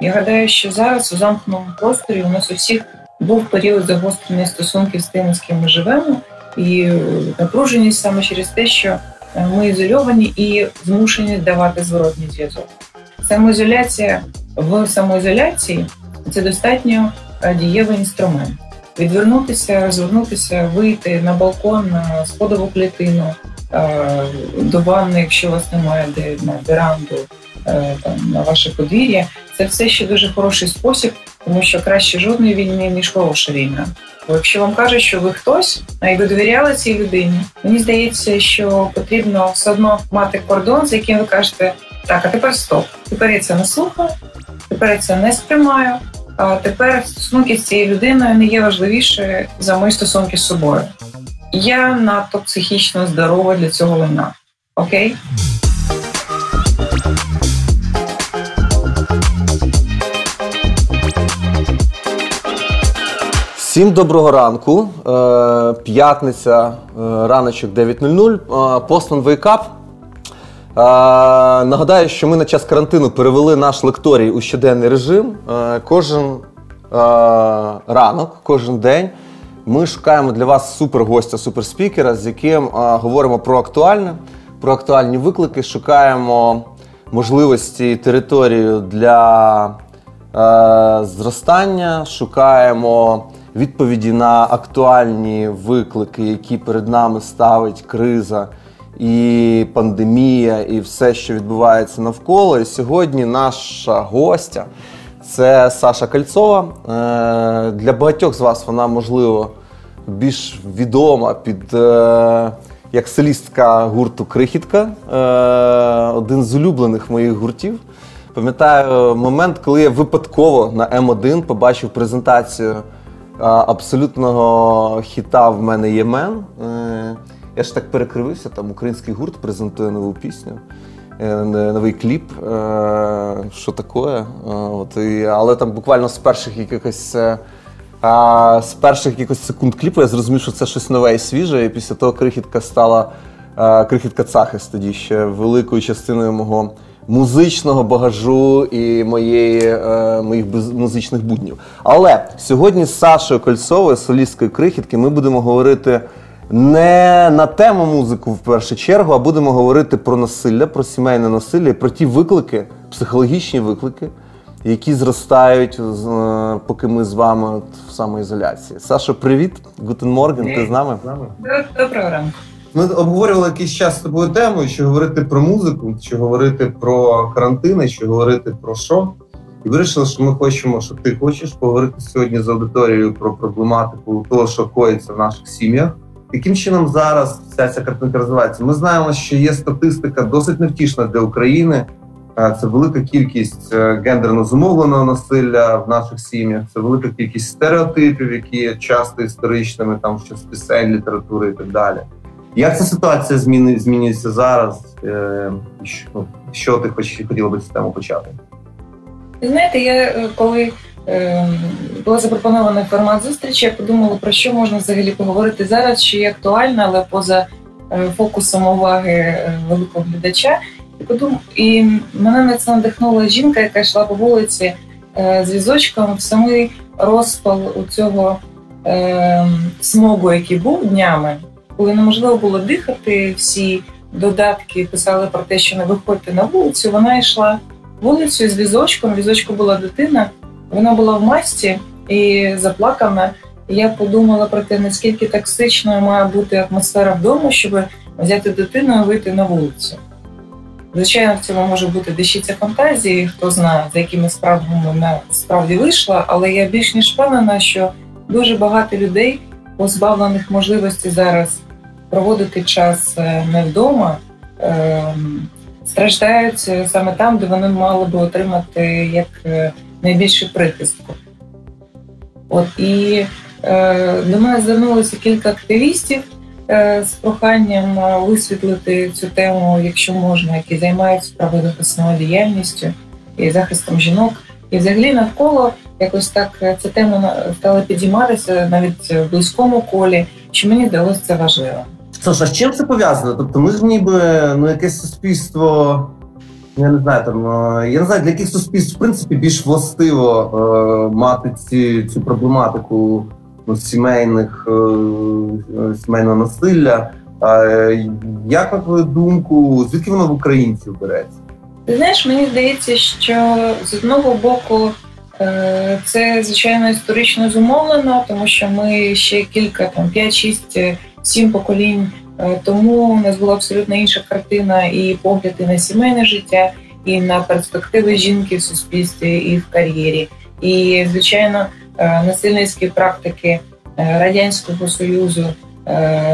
Я гадаю, що зараз у замкненому просторі у нас у всіх був період загострення стосунків з тими, з ким ми живемо, і напруженість саме через те, що ми ізольовані і змушені давати зворотній зв'язок. Самоізоляція в самоізоляції це достатньо дієвий інструмент. Відвернутися, розвернутися, вийти на балкон, на сходову клітину, до ванни, якщо у вас немає де на веранду, там на ваше подвір'я. Це все ще дуже хороший спосіб, тому що краще жодної війни, ніж хороша війна. Бо якщо вам кажуть, що ви хтось, а й ви довіряли цій людині, мені здається, що потрібно все одно мати кордон, за яким ви кажете, так, а тепер стоп. Тепер я це не слухаю, тепер я це не сприймаю. А тепер стосунки з цією людиною не є важливіше за мої стосунки з собою. Я надто психічно здорова для цього вина. Окей? Всім доброго ранку. Е, п'ятниця, е, раночок 9.00. Постман Вейкап. Нагадаю, що ми на час карантину перевели наш лекторій у щоденний режим. Е, кожен ранок, кожен день ми шукаємо для вас супергостя, суперспікера, з яким говоримо про актуальне, про актуальні виклики, шукаємо можливості територію для зростання, шукаємо відповіді на актуальні виклики, які перед нами ставить криза і пандемія, і все, що відбувається навколо. І сьогодні наша гостя це Саша Кальцова. Е, для багатьох з вас вона можливо більш відома під. Е, як солістка гурту Крихітка, е, один з улюблених моїх гуртів. Пам'ятаю момент, коли я випадково на М1 побачив презентацію абсолютного хіта в мене є мен. Е, я ж так перекривився, там український гурт презентує нову пісню, е, новий кліп. Е, що таке? Але там буквально з перших якихось. А з перших якихось секунд кліпу я зрозумів, що це щось нове і свіже. І після того крихітка стала крихітка Цахис тоді ще великою частиною мого музичного багажу і моєї, е, моїх музичних буднів. Але сьогодні з Сашою Кольцовою, солісткою крихітки, ми будемо говорити. Не на тему музику в першу чергу, а будемо говорити про насилля, про сімейне насилля, про ті виклики, психологічні виклики, які зростають, е, поки ми з вами в самоізоляції. Сашо, привіт, Гутен Морген, ти з нами? Доброго ранку. Ми обговорювали якийсь час з тобою тему, що говорити про музику, чи говорити про карантини, чи говорити про що. І вирішили, що ми хочемо, що ти хочеш поговорити сьогодні з аудиторією про проблематику того, що коїться в наших сім'ях. Яким чином зараз вся ця картинка розвивається? Ми знаємо, що є статистика досить невтішна для України. Це велика кількість е, гендерно зумовленого насилля в наших сім'ях. Це велика кількість стереотипів, які є часто історичними, там щось пісень, літератури і так далі. Як ця ситуація зміни, змінюється зараз? Е, що, ну, що ти хоч хотіла би цю тему почати? Знаєте, я е, коли е, була запропонована формат зустрічі, я подумала, про що можна взагалі поговорити зараз, що є актуально, але поза е, фокусом уваги е, великого глядача. І мене на це надихнула жінка, яка йшла по вулиці е, з візочком в самий розпал у цього е, смогу, який був днями коли неможливо було дихати, всі додатки писали про те, що не виходьте на вулицю. Вона йшла вулицею з візочком. Візочку була дитина, вона була в масці і заплакана. Я подумала про те, наскільки токсичною має бути атмосфера вдома, щоб взяти дитину і вийти на вулицю. Звичайно, в цьому може бути дещиця фантазії, хто знає, за якими справами вона справді вийшла, але я більш ніж впевнена, що дуже багато людей, позбавлених можливості зараз проводити час е, не вдома, ем, страждають саме там, де вони мали би отримати як е, найбільше прихистку. От і е, до мене звернулося кілька активістів е, з проханням висвітлити цю тему, якщо можна, які займаються правозахисною діяльністю і захистом жінок. І взагалі навколо якось так ця тема стала підійматися навіть в близькому колі, що мені здалося це важливо. Саша, з чим це пов'язано? Тобто, ми ж ніби ну якесь суспільство я не знаю, там е, я не знаю, для яких суспільств в принципі більш властиво е, мати ці, цю проблематику ну, сімейних е, сімейного насилля. Е, як на твою думку, звідки воно в українців береться? Ти знаєш, мені здається, що з одного боку е, це звичайно історично зумовлено, тому що ми ще кілька там 5, 6, 7 поколінь Е, тому у нас була абсолютно інша картина і погляди на сімейне життя, і на перспективи жінки в суспільстві і в кар'єрі. І, звичайно, е, насильницькі практики е, радянського союзу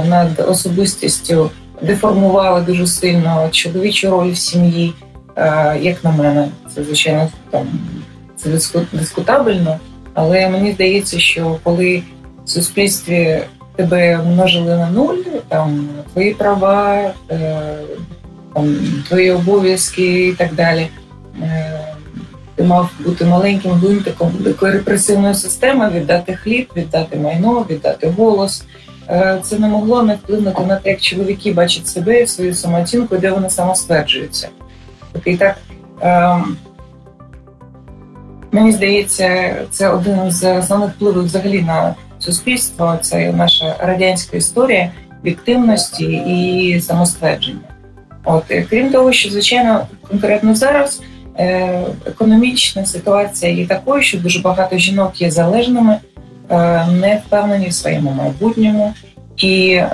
над особистістю деформували дуже сильно чоловічу роль в сім'ї. Як на мене, це звичайно там це дискутабельно, але мені здається, що коли в суспільстві тебе множили на нуль, там твої права, е, там, твої обов'язки і так далі. Ти мав бути маленьким гвинтиком такої репресивної системи, віддати хліб, віддати майно, віддати голос. Е, це не могло не вплинути на те, як чоловіки бачать себе, свою самооцінку, де вони самостверджуються. І так, мені здається, це один з основних впливів взагалі на суспільство це наша радянська історія віктивності і самоствердження. От крім того, що звичайно конкретно зараз економічна ситуація є такою, що дуже багато жінок є залежними, е, не впевнені в своєму майбутньому, і е,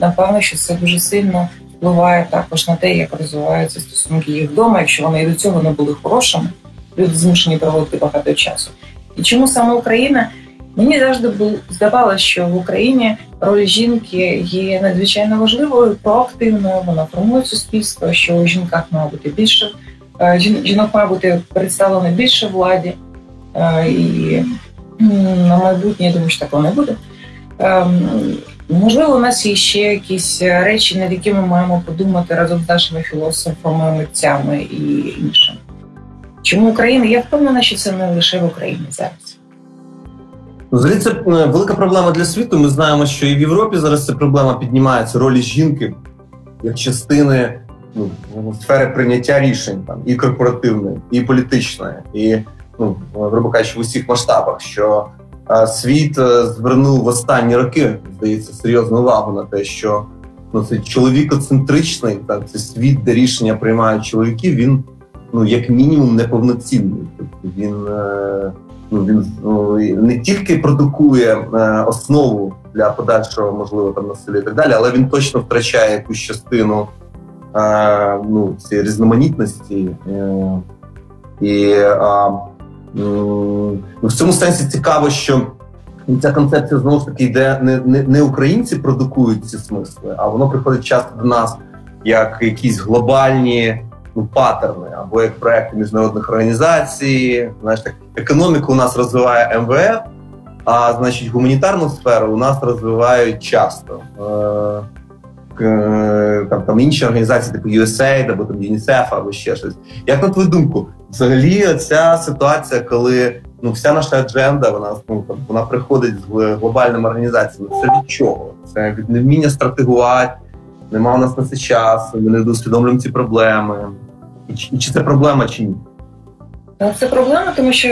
напевно, що це дуже сильно впливає також на те, як розвиваються стосунки їх вдома, якщо вони і до цього не були хорошими, люди змушені проводити багато часу. І чому саме Україна? Мені завжди здавалося, що в Україні роль жінки є надзвичайно важливою, проактивною. Вона формує суспільство, що у жінках має бути більше е, жінок має бути представлено більше владі, е, і на майбутнє я думаю, що такого не буде. Ем, можливо, у нас є ще якісь речі, над якими маємо подумати разом з нашими філософами, митцями і іншим. Чому Україна? Я впевнена, що це не лише в Україні зараз. Взагалі це е, велика проблема для світу. Ми знаємо, що і в Європі зараз ця проблема піднімається ролі жінки як частини ну, сфери прийняття рішень там і корпоративної, і політичної, і ну грубо кажучи, в усіх масштабах. Що а, світ е, звернув в останні роки, здається, серйозну увагу на те, що ну цей чоловікоцентричний так, це світ, де рішення приймають чоловіки. Він ну як мінімум неповноцінний. Тобто він. Е- ну, він ну, не тільки продукує е, основу для подальшого можливо там насилля і так далі, але він точно втрачає якусь частину е, ну, цієї різноманітності. Е, і ну, в цьому сенсі цікаво, що ця концепція знову ж таки йде не, не, не українці продукують ці смисли, а воно приходить часто до нас як якісь глобальні ну, паттерни або як проекти міжнародних організацій. Знаєш, так економіку у нас розвиває МВФ, а значить, гуманітарну сферу у нас розвивають часто. Е, е, там там інші організації, типу USAID, або там UNICEF, або ще щось. Як на твою думку, взагалі ця ситуація, коли ну вся наша адженда, вона ну, вона приходить з глобальними організаціями. Це від чого? Це від невміння стратегувати, нема у нас на це часу, ми не усвідомлюємо ці проблеми. І чи це проблема, чи ні? Це проблема, тому що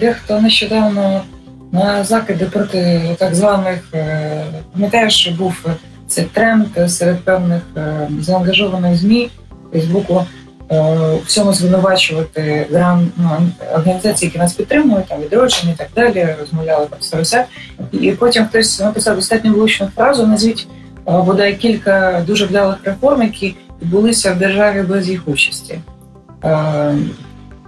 дехто нещодавно на закиди проти так званих е, пам'ятаєш, був цей тренд серед певних е, заангажованих змі Фейсбуку всьому звинувачувати ну, організації, які нас підтримують, там відродження і так далі, розмовляли про все. І потім хтось написав достатньо влучну фразу, назвіть бодай кілька дуже вдалих реформ, які відбулися в державі без їх участі.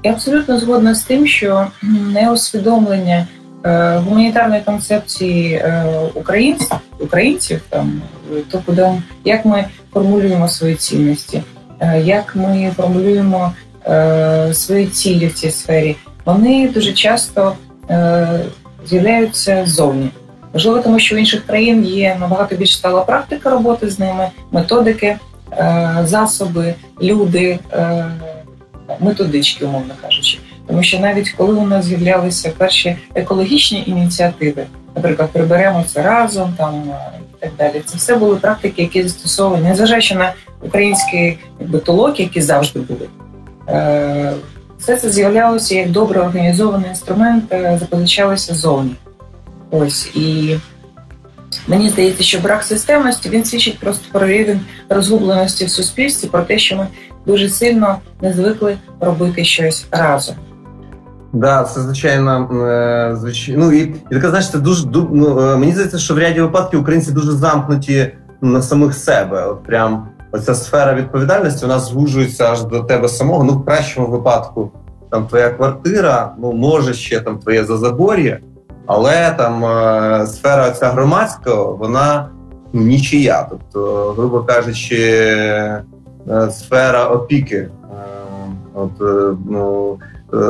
Я абсолютно згодна з тим, що неусвідомлення е, гуманітарної концепції е, українців, українців там то куди як ми формулюємо свої цінності, е, як ми формулюємо свої цілі в цій сфері, вони дуже часто з'являються ззовні. Можливо, тому що в інших країн є набагато більш стала практика роботи з ними, методики, засоби, люди методички, умовно кажучи. Тому що навіть коли у нас з'являлися перші екологічні ініціативи, наприклад, приберемо це разом, там і так далі, це все були практики, які застосовані, незважаючи на українські якби які завжди були. Все це з'являлося як добре організований інструмент, запозичалося зовні. Ось і мені здається, що брак системності він свідчить просто про рівень розгубленості в суспільстві, про те, що ми дуже сильно не звикли робити щось разом. Да, це звичайно е, звичайно. Ну і, і така знаєш, це дуже ну, е, мені здається, що в ряді випадків українці дуже замкнуті на самих себе. От прям оця сфера відповідальності вона звужується аж до тебе самого. Ну, в кращому випадку, там твоя квартира, ну може ще там твоє зазабор'я, але там е, сфера ця громадська, вона нічия. Тобто, грубо кажучи, сфера опіки. От, ну,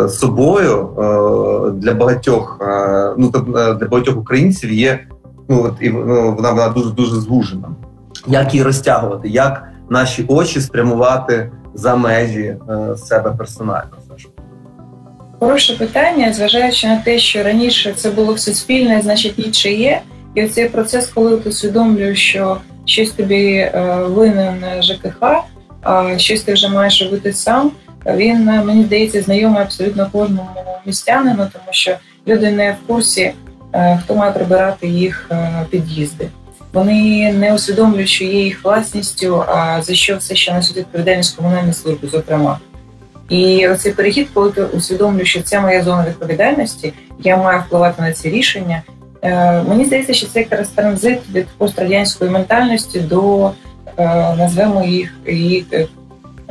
собою е, для багатьох, е, ну для багатьох українців є. Ну от і ну, вона вона дуже дуже звужена. Як її розтягувати, як наші очі спрямувати за межі себе персонально? Хороше питання, зважаючи на те, що раніше це було все спільне, значить ніче є. І оцей процес, коли ти усвідомлюєш, що щось тобі винен ЖКХ, а щось ти вже маєш робити сам. Він е, мені здається знайомий абсолютно кожному містянину, тому що люди не в курсі, е, хто має прибирати їх е, під'їзди. Вони не усвідомлюють, що є їх власністю, а за що все ще несуть відповідальність комунальної служби, зокрема. І оцей перехід, коли ти усвідомлюєш, що це моя зона відповідальності, я маю впливати на ці рішення. Мені здається, що це якраз транзит від пострадянської ментальності до назвемо їх їх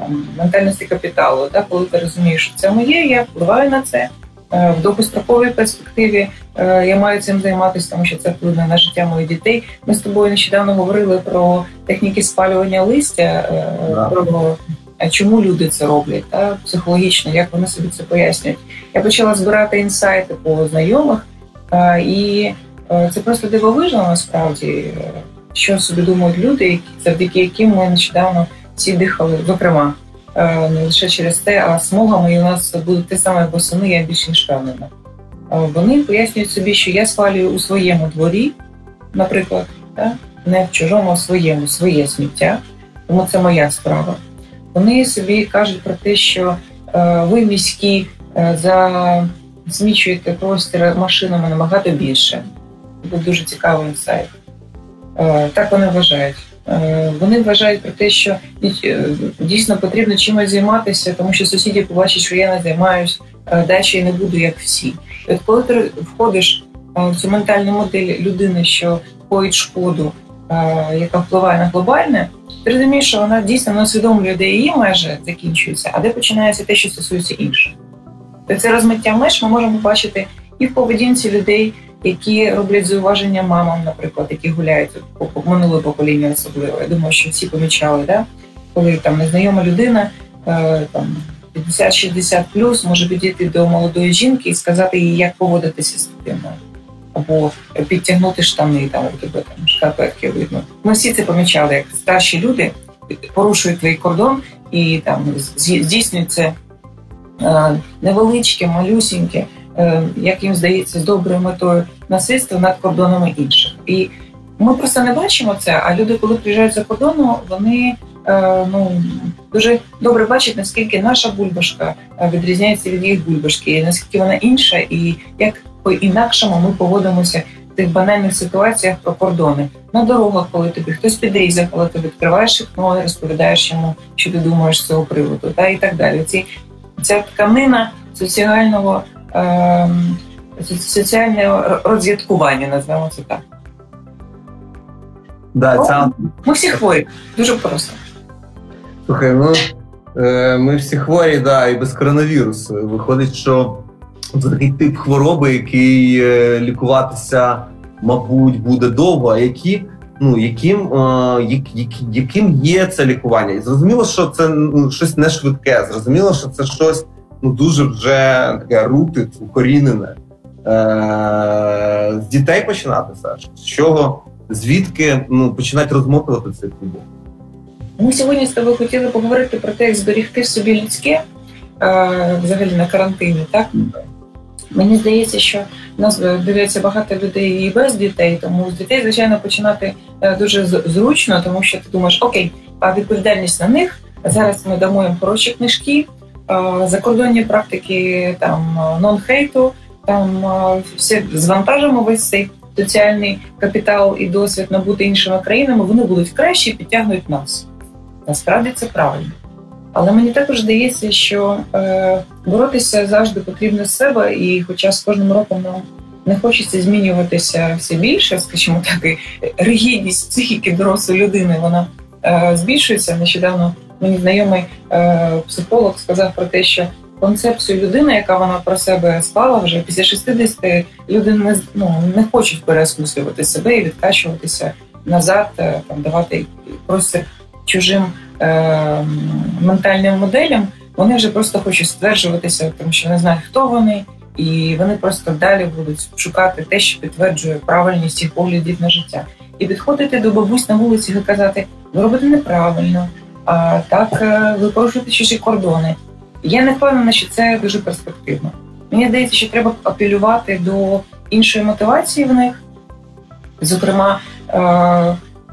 там ментальності капіталу, так, коли ти розумієш, що це моє, я впливаю на це. Е, в довгостроковій перспективі е, я маю цим займатися, тому що це вплине на життя моїх дітей. Ми з тобою нещодавно говорили про техніки спалювання листя, е, про чому люди це роблять, та психологічно, як вони собі це пояснюють. Я почала збирати інсайти по знайомих, і це просто дивовижно насправді, що собі думають люди, завдяки яким ми нещодавно всі дихали, зокрема, е, не лише через те, а смогами і у нас будуть те саме восени, я більш ніж впевнена. Е, вони пояснюють собі, що я спалюю у своєму дворі, наприклад, не в чужому, а в своєму, своє сміття, тому це моя справа. Вони собі кажуть про те, що е, ви міські засмічуєте простір машинами набагато більше. Це дуже цікавий інсайт. Так вони вважають. Е, вони вважають про те, що е, дійсно потрібно чимось займатися, тому що сусіді побачать, що я не займаюсь е, і не буду як всі. І От коли ти входиш в цю ментальну модель людини, що коїть шкоду, яка впливає на глобальне, ти розумієш, що вона дійсно не усвідомлює, де її межі закінчуються, а де починається те, що стосується інших. Це розмиття меж ми можемо бачити і в поведінці людей які роблять зауваження мамам, наприклад, які гуляють по минуле покоління, особливо. Я думаю, що всі помічали, да? коли там незнайома людина е, там 50-60 плюс може підійти до молодої жінки і сказати їй, як поводитися з дитиною. Або підтягнути штани, там у тебе там шкарпетки видно. Ми всі це помічали, як старші люди порушують твій кордон і там здійснюють це е, невеличке, малюсіньке. Е, як їм здається, з доброю метою насильства над кордонами інших. І ми просто не бачимо це. А люди, коли приїжджають за кордону, вони е, ну дуже добре бачать, наскільки наша бульбашка е, відрізняється від їх бульбашки, наскільки вона інша, і як по інакшому ми поводимося тих банальних ситуаціях про кордони на дорогах, коли тобі хтось підрізав, коли ти відкриваєш вікно і розповідаєш йому, що ти думаєш з цього приводу, та і так далі. Ці ця тканина соціального Ем, соціальне розв'яткування, назвемо це так. Да, ця... Ми всі хворі, дуже просто. Слухай, ну е, ми всі хворі, да, і без коронавірусу. Виходить, що це такий тип хвороби, який е, лікуватися, мабуть, буде довго, а які. Ну, яким е, яким є це лікування? І зрозуміло, що це ну, щось не швидке. Зрозуміло, що це щось ну дуже вже таке рутит, укорінене. Е, З дітей починати Саш? З чого? Звідки ну, починати розмотувати цей клубок? Ми сьогодні з тобою хотіли поговорити про те, як зберігти в собі людське е, взагалі на карантині, так? Мені здається, що нас дивляться багато людей і без дітей, тому з дітей, звичайно, починати е, дуже зручно, тому що ти думаєш, окей, а відповідальність на них. Зараз ми дамо їм хороші книжки, закордонні практики там нон-хейту, там все звантажимо весь цей соціальний капітал і досвід набути іншими країнами, вони будуть кращі і підтягнуть нас. Насправді це правильно. Але мені також здається, що е, боротися завжди потрібно з себе, і хоча з кожним роком нам не хочеться змінюватися все більше, скажімо так, і ригідність психіки дорослої людини вона е, збільшується. Нещодавно мені знайомий е, психолог сказав про те, що концепцію людини, яка вона про себе склала вже після 60 люди не ну, не хочуть переосмислювати себе і відкачуватися назад, е, там давати простір чужим е, ментальним моделям. Вони вже просто хочуть стверджуватися, тому що не знають, хто вони, і вони просто далі будуть шукати те, що підтверджує правильність їх поглядів на життя, і підходити до бабусь на вулиці і казати: ви робите неправильно, а так е, ви порушуєте чужі кордони. Я не впевнена, що це дуже перспективно. Мені здається, що треба апелювати до іншої мотивації в них, зокрема, е,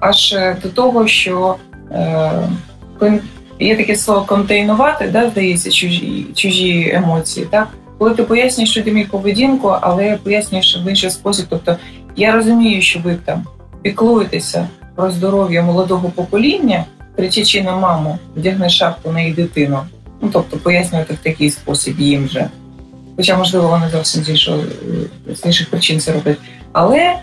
аж до того, що е, є таке слово контейнувати, да, здається, чужі чужі емоції. Так? Коли ти пояснюєш людям поведінку, але пояснюєш в інший спосіб. Тобто я розумію, що ви там піклуєтеся про здоров'я молодого покоління, кричачи на маму, вдягни шапку на її дитину. Ну тобто пояснювати в такий спосіб їм вже. Хоча, можливо, вони зовсім з іншого з інших причин це роблять. Але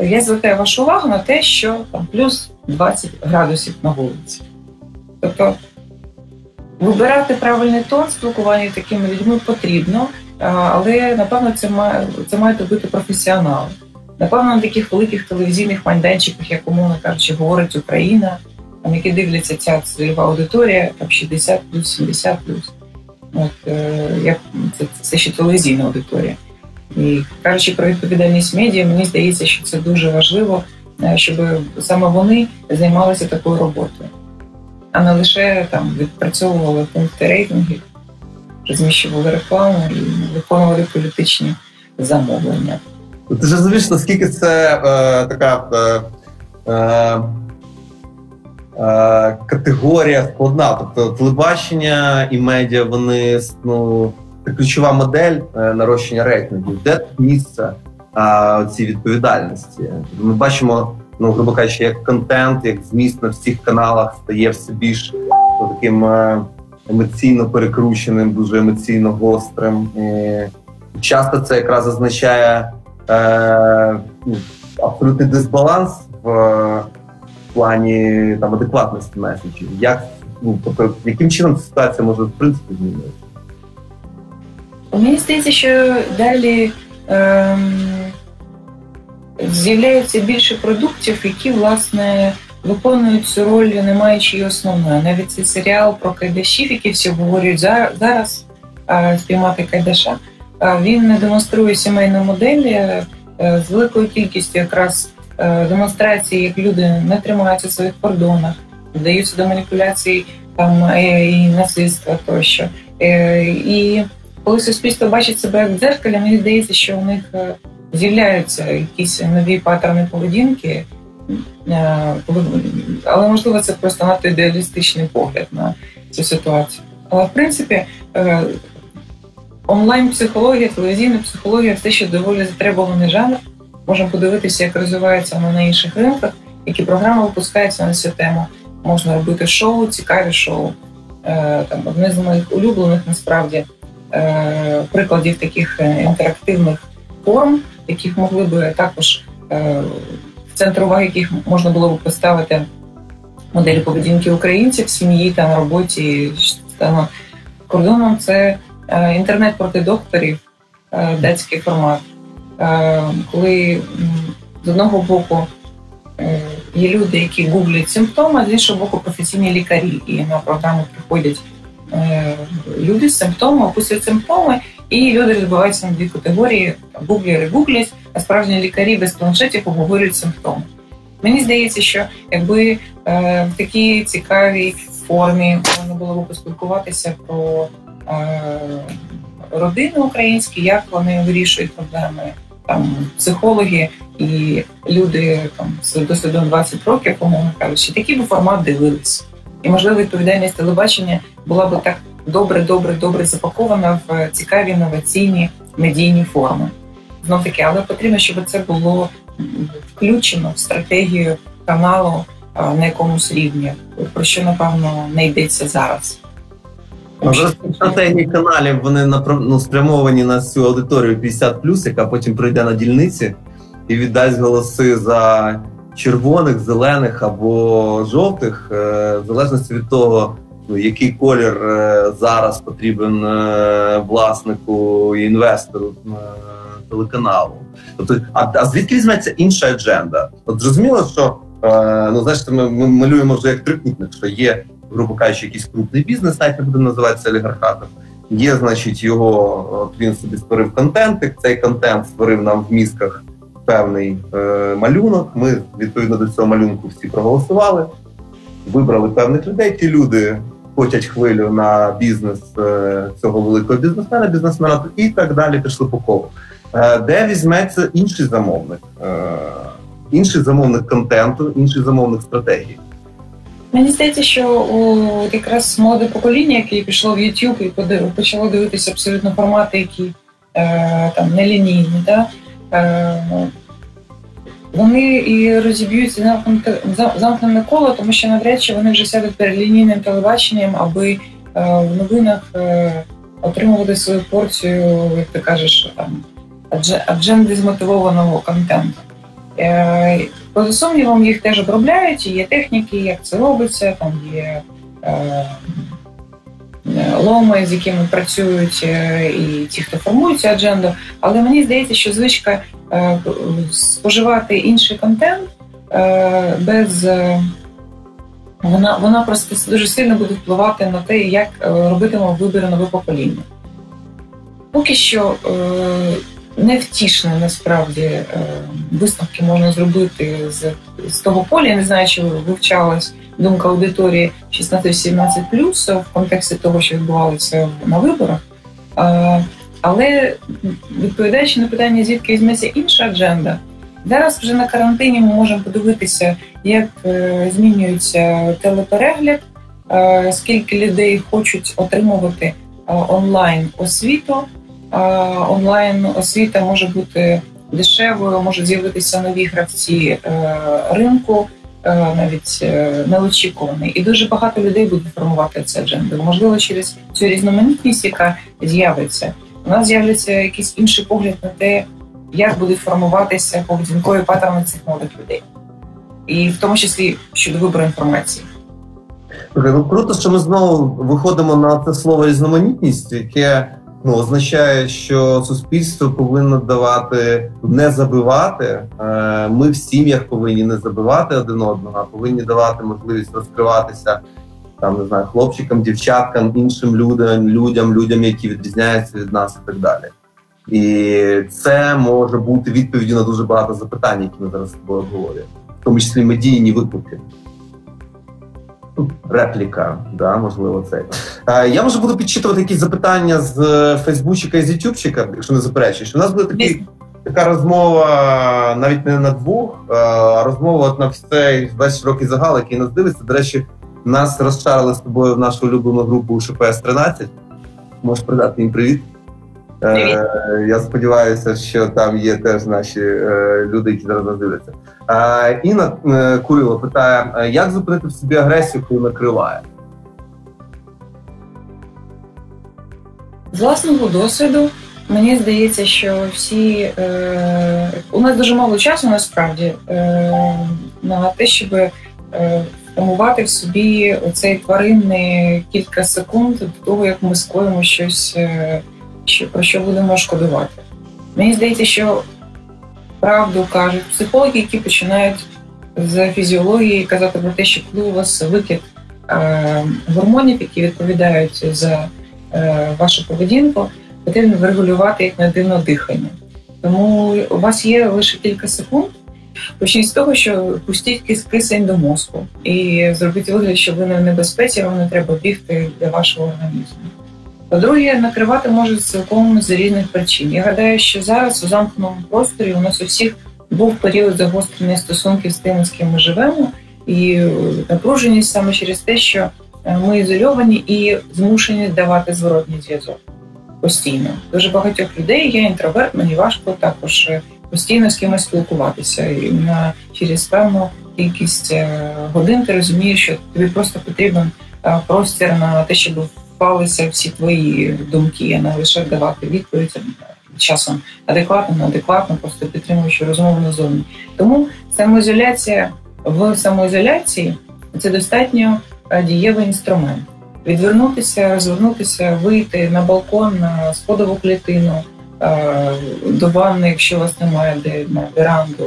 я звертаю вашу увагу на те, що там плюс 20 градусів на вулиці. Тобто вибирати правильний тон спілкування такими людьми потрібно, але напевно це має це мають бути професіонали. Напевно, на таких великих телевізійних майданчиках, як умовно кажучи, говорить Україна там, які дивляться ця цільова аудиторія, там 60 плюс, 70 плюс. От, е, як, це, це ще телевізійна аудиторія. І кажучи про відповідальність медіа, мені здається, що це дуже важливо, е, щоб саме вони займалися такою роботою, а не лише там відпрацьовували пункти рейтингів, розміщували рекламу і виконували політичні замовлення. Ти ж розумієш, наскільки це е, така. Е, е... Е, категорія складна. Тобто телебачення і медіа вони ну, ключова модель е, нарощення рейтингів. Де тут місце цій відповідальності? Ми бачимо, ну грубо кажучи, як контент, як зміст на всіх каналах стає все більш ну, таким е, емоційно перекрученим, дуже емоційно гострим. І часто це якраз означає е, ну, абсолютний дисбаланс в плані там адекватності меседжів? Як ну тобто, яким чином ситуація може в принципі змінитися? Мені здається, що далі ем, з'являється більше продуктів, які власне виконують цю роль, не маючи її основної. Навіть цей серіал про кайдашів, які всі обговорюють зараз, спіймати кайдаша. Він не демонструє сімейну модель е, з великою кількістю якраз демонстрації, як люди не тримаються в своїх кордонах, вдаються до маніпуляцій там е, і насильства тощо. Е, і коли суспільство бачить себе як в дзеркалі, мені здається, що у них з'являються якісь нові паттерни поведінки, але можливо це просто надто ідеалістичний погляд на цю ситуацію. Але в принципі онлайн-психологія, телевізійна психологія все ще доволі затребуваний жанр. Можемо подивитися, як розвивається воно на інших ринках, які програми випускаються на цю тему. Можна робити шоу, цікаві шоу. Е, там одне з моїх улюблених насправді е, прикладів таких е, інтерактивних форм, яких могли би також в центр уваги, яких можна було б поставити моделі поведінки українців в сім'ї та на роботі стану кордоном. Це інтернет проти докторів, датський формат. Е, коли з одного боку е, є люди, які гуглять симптоми, з іншого боку, професійні лікарі, і на програму приходять е, люди з симптомами, описують симптоми, і люди розбиваються на дві категорії: гуглери гуглять, а справжні лікарі без планшетів обговорюють симптоми. Мені здається, що якби в такій цікавій формі можна було б поспілкуватися про родини українські, як вони вирішують проблеми, там психологи і люди там з досвідом 20 років, умовно кажучи, такий би формат дивились. І можливо відповідальність телебачення була б так добре, добре, добре запакована в цікаві інноваційні медійні форми. Знов таки, але потрібно, щоб це було включено в стратегію каналу на якомусь рівні, про що напевно не йдеться зараз. Зараз стратегії каналів вони ну, спрямовані на цю аудиторію 50+, яка потім прийде на дільниці і віддасть голоси за червоних, зелених або жовтих, е, в залежності від того, ну, який колір е, зараз потрібен е, власнику і інвестору телеканалу. Тобто, а, а звідки візьметься інша адженда? От зрозуміло, що ну знаєш, ми, ми малюємо вже як трикутник, що є, грубо кажучи, якийсь крупний бізнес, навіть не будемо називатися олігархатом. Є, значить, його от він собі створив контент. Цей контент створив нам в мізках певний е, малюнок. Ми відповідно до цього малюнку всі проголосували, вибрали певних людей. Ті люди хочуть хвилю на бізнес е, цього великого бізнесмена, бізнесмена і так далі. Пішли по колу. Е, де візьметься інший замовник, е, інший замовник контенту, інший замовник стратегії. Мені здається, що у якраз молоде покоління, яке пішло в YouTube і почало дивитися абсолютно формати, які е, там нелінійні, да? Е, вони і розіб'ються замкнене коло, тому що навряд чи вони вже сядуть перед лінійним телебаченням, аби е, в новинах е, отримувати свою порцію, як ти кажеш, там адженди змотивованого контенту. Поза сумнівом, їх теж обробляють, і є техніки, як це робиться, там є ломи, з якими працюють е, і ті, хто формують цю адженду. Але мені здається, що звичка е, споживати інший контент е, без вона вона просто дуже сильно буде впливати на те, як робитиме вибір нове покоління. Поки що невтішне насправді висновки можна зробити з з того поля. Я не знаю, чи вивчалась думка аудиторії 16-17 в контексті того, що відбувалося на виборах. Але відповідаючи на питання, звідки візьметься інша адженда, зараз вже на карантині ми можемо подивитися, як е, змінюється телеперегляд, скільки людей хочуть отримувати онлайн освіту. Онлайн освіта може бути дешевою, можуть з'явитися нові гравці е, ринку. Е, навіть е, неочікуваний, і дуже багато людей буде формувати цей адженду. Можливо, через цю різноманітність, яка з'явиться, у нас з'являться якийсь інший погляд на те, як будуть формуватися поведінкові паттерни цих молодих людей, і в тому числі щодо вибору інформації. Ну круто, що ми знову виходимо на це слово різноманітність, яке ну, означає, що суспільство повинно давати не забивати. Е, ми в сім'ях повинні не забивати один одного, а повинні давати можливість розкриватися там, не знаю, хлопчикам, дівчаткам, іншим людям, людям, людям, які відрізняються від нас, і так далі. І це може бути відповіддю на дуже багато запитань, які ми зараз з тобою обговорюємо, в тому числі медійні виклики репліка, да, можливо, це. Е, я може буду підчитувати якісь запитання з е, Фейсбучика і з Ютубчика, якщо не заперечуєш. У нас буде такий, така розмова навіть не на двох, а розмова от на все весь широкий загал, який нас дивиться. До речі, нас розчарили з тобою в нашу улюблену групу ШПС 13. Можеш передати їм привіт. Е, я сподіваюся, що там є теж наші е, люди, які зараз нас дивляться. Е, Інна Курило питає: як зупинити в собі агресію, коли накриває? З власного досвіду мені здається, що всі е, у нас дуже мало часу насправді е, на те, щоб формувати в собі оцей тваринний кілька секунд до того, як ми скоїмо щось що, про що будемо шкодувати. Мені здається, що правду кажуть психологи, які починають з фізіології казати про те, що коли у вас викид е, гормонів, які відповідають за е, вашу поведінку, потрібно врегулювати як на дивно дихання. Тому у вас є лише кілька секунд. Почніть з того, що пустіть кисень до мозку і зробіть вигляд, що ви не в небезпеці, вам не треба бігти для вашого організму. По-друге, накривати можуть цілком з різних причин. Я гадаю, що зараз у замкненому просторі у нас у всіх був період загострення стосунків з тими, з ким ми живемо, і напруженість саме через те, що е, ми ізольовані і змушені давати зворотній зв'язок постійно. Дуже багатьох людей я інтроверт, мені важко також е, постійно з кимось спілкуватися. І на через певну кількість е, годин ти розумієш, що тобі просто потрібен простір на те, щоб впалися всі твої думки, а не лише давати відповідь часом адекватно, неадекватно, просто підтримуючи розмову назовні. Тому самоізоляція в самоізоляції це достатньо дієвий інструмент. Відвернутися, розвернутися, вийти на балкон, на сходову клітину, до ванни, якщо у вас немає де на веранду,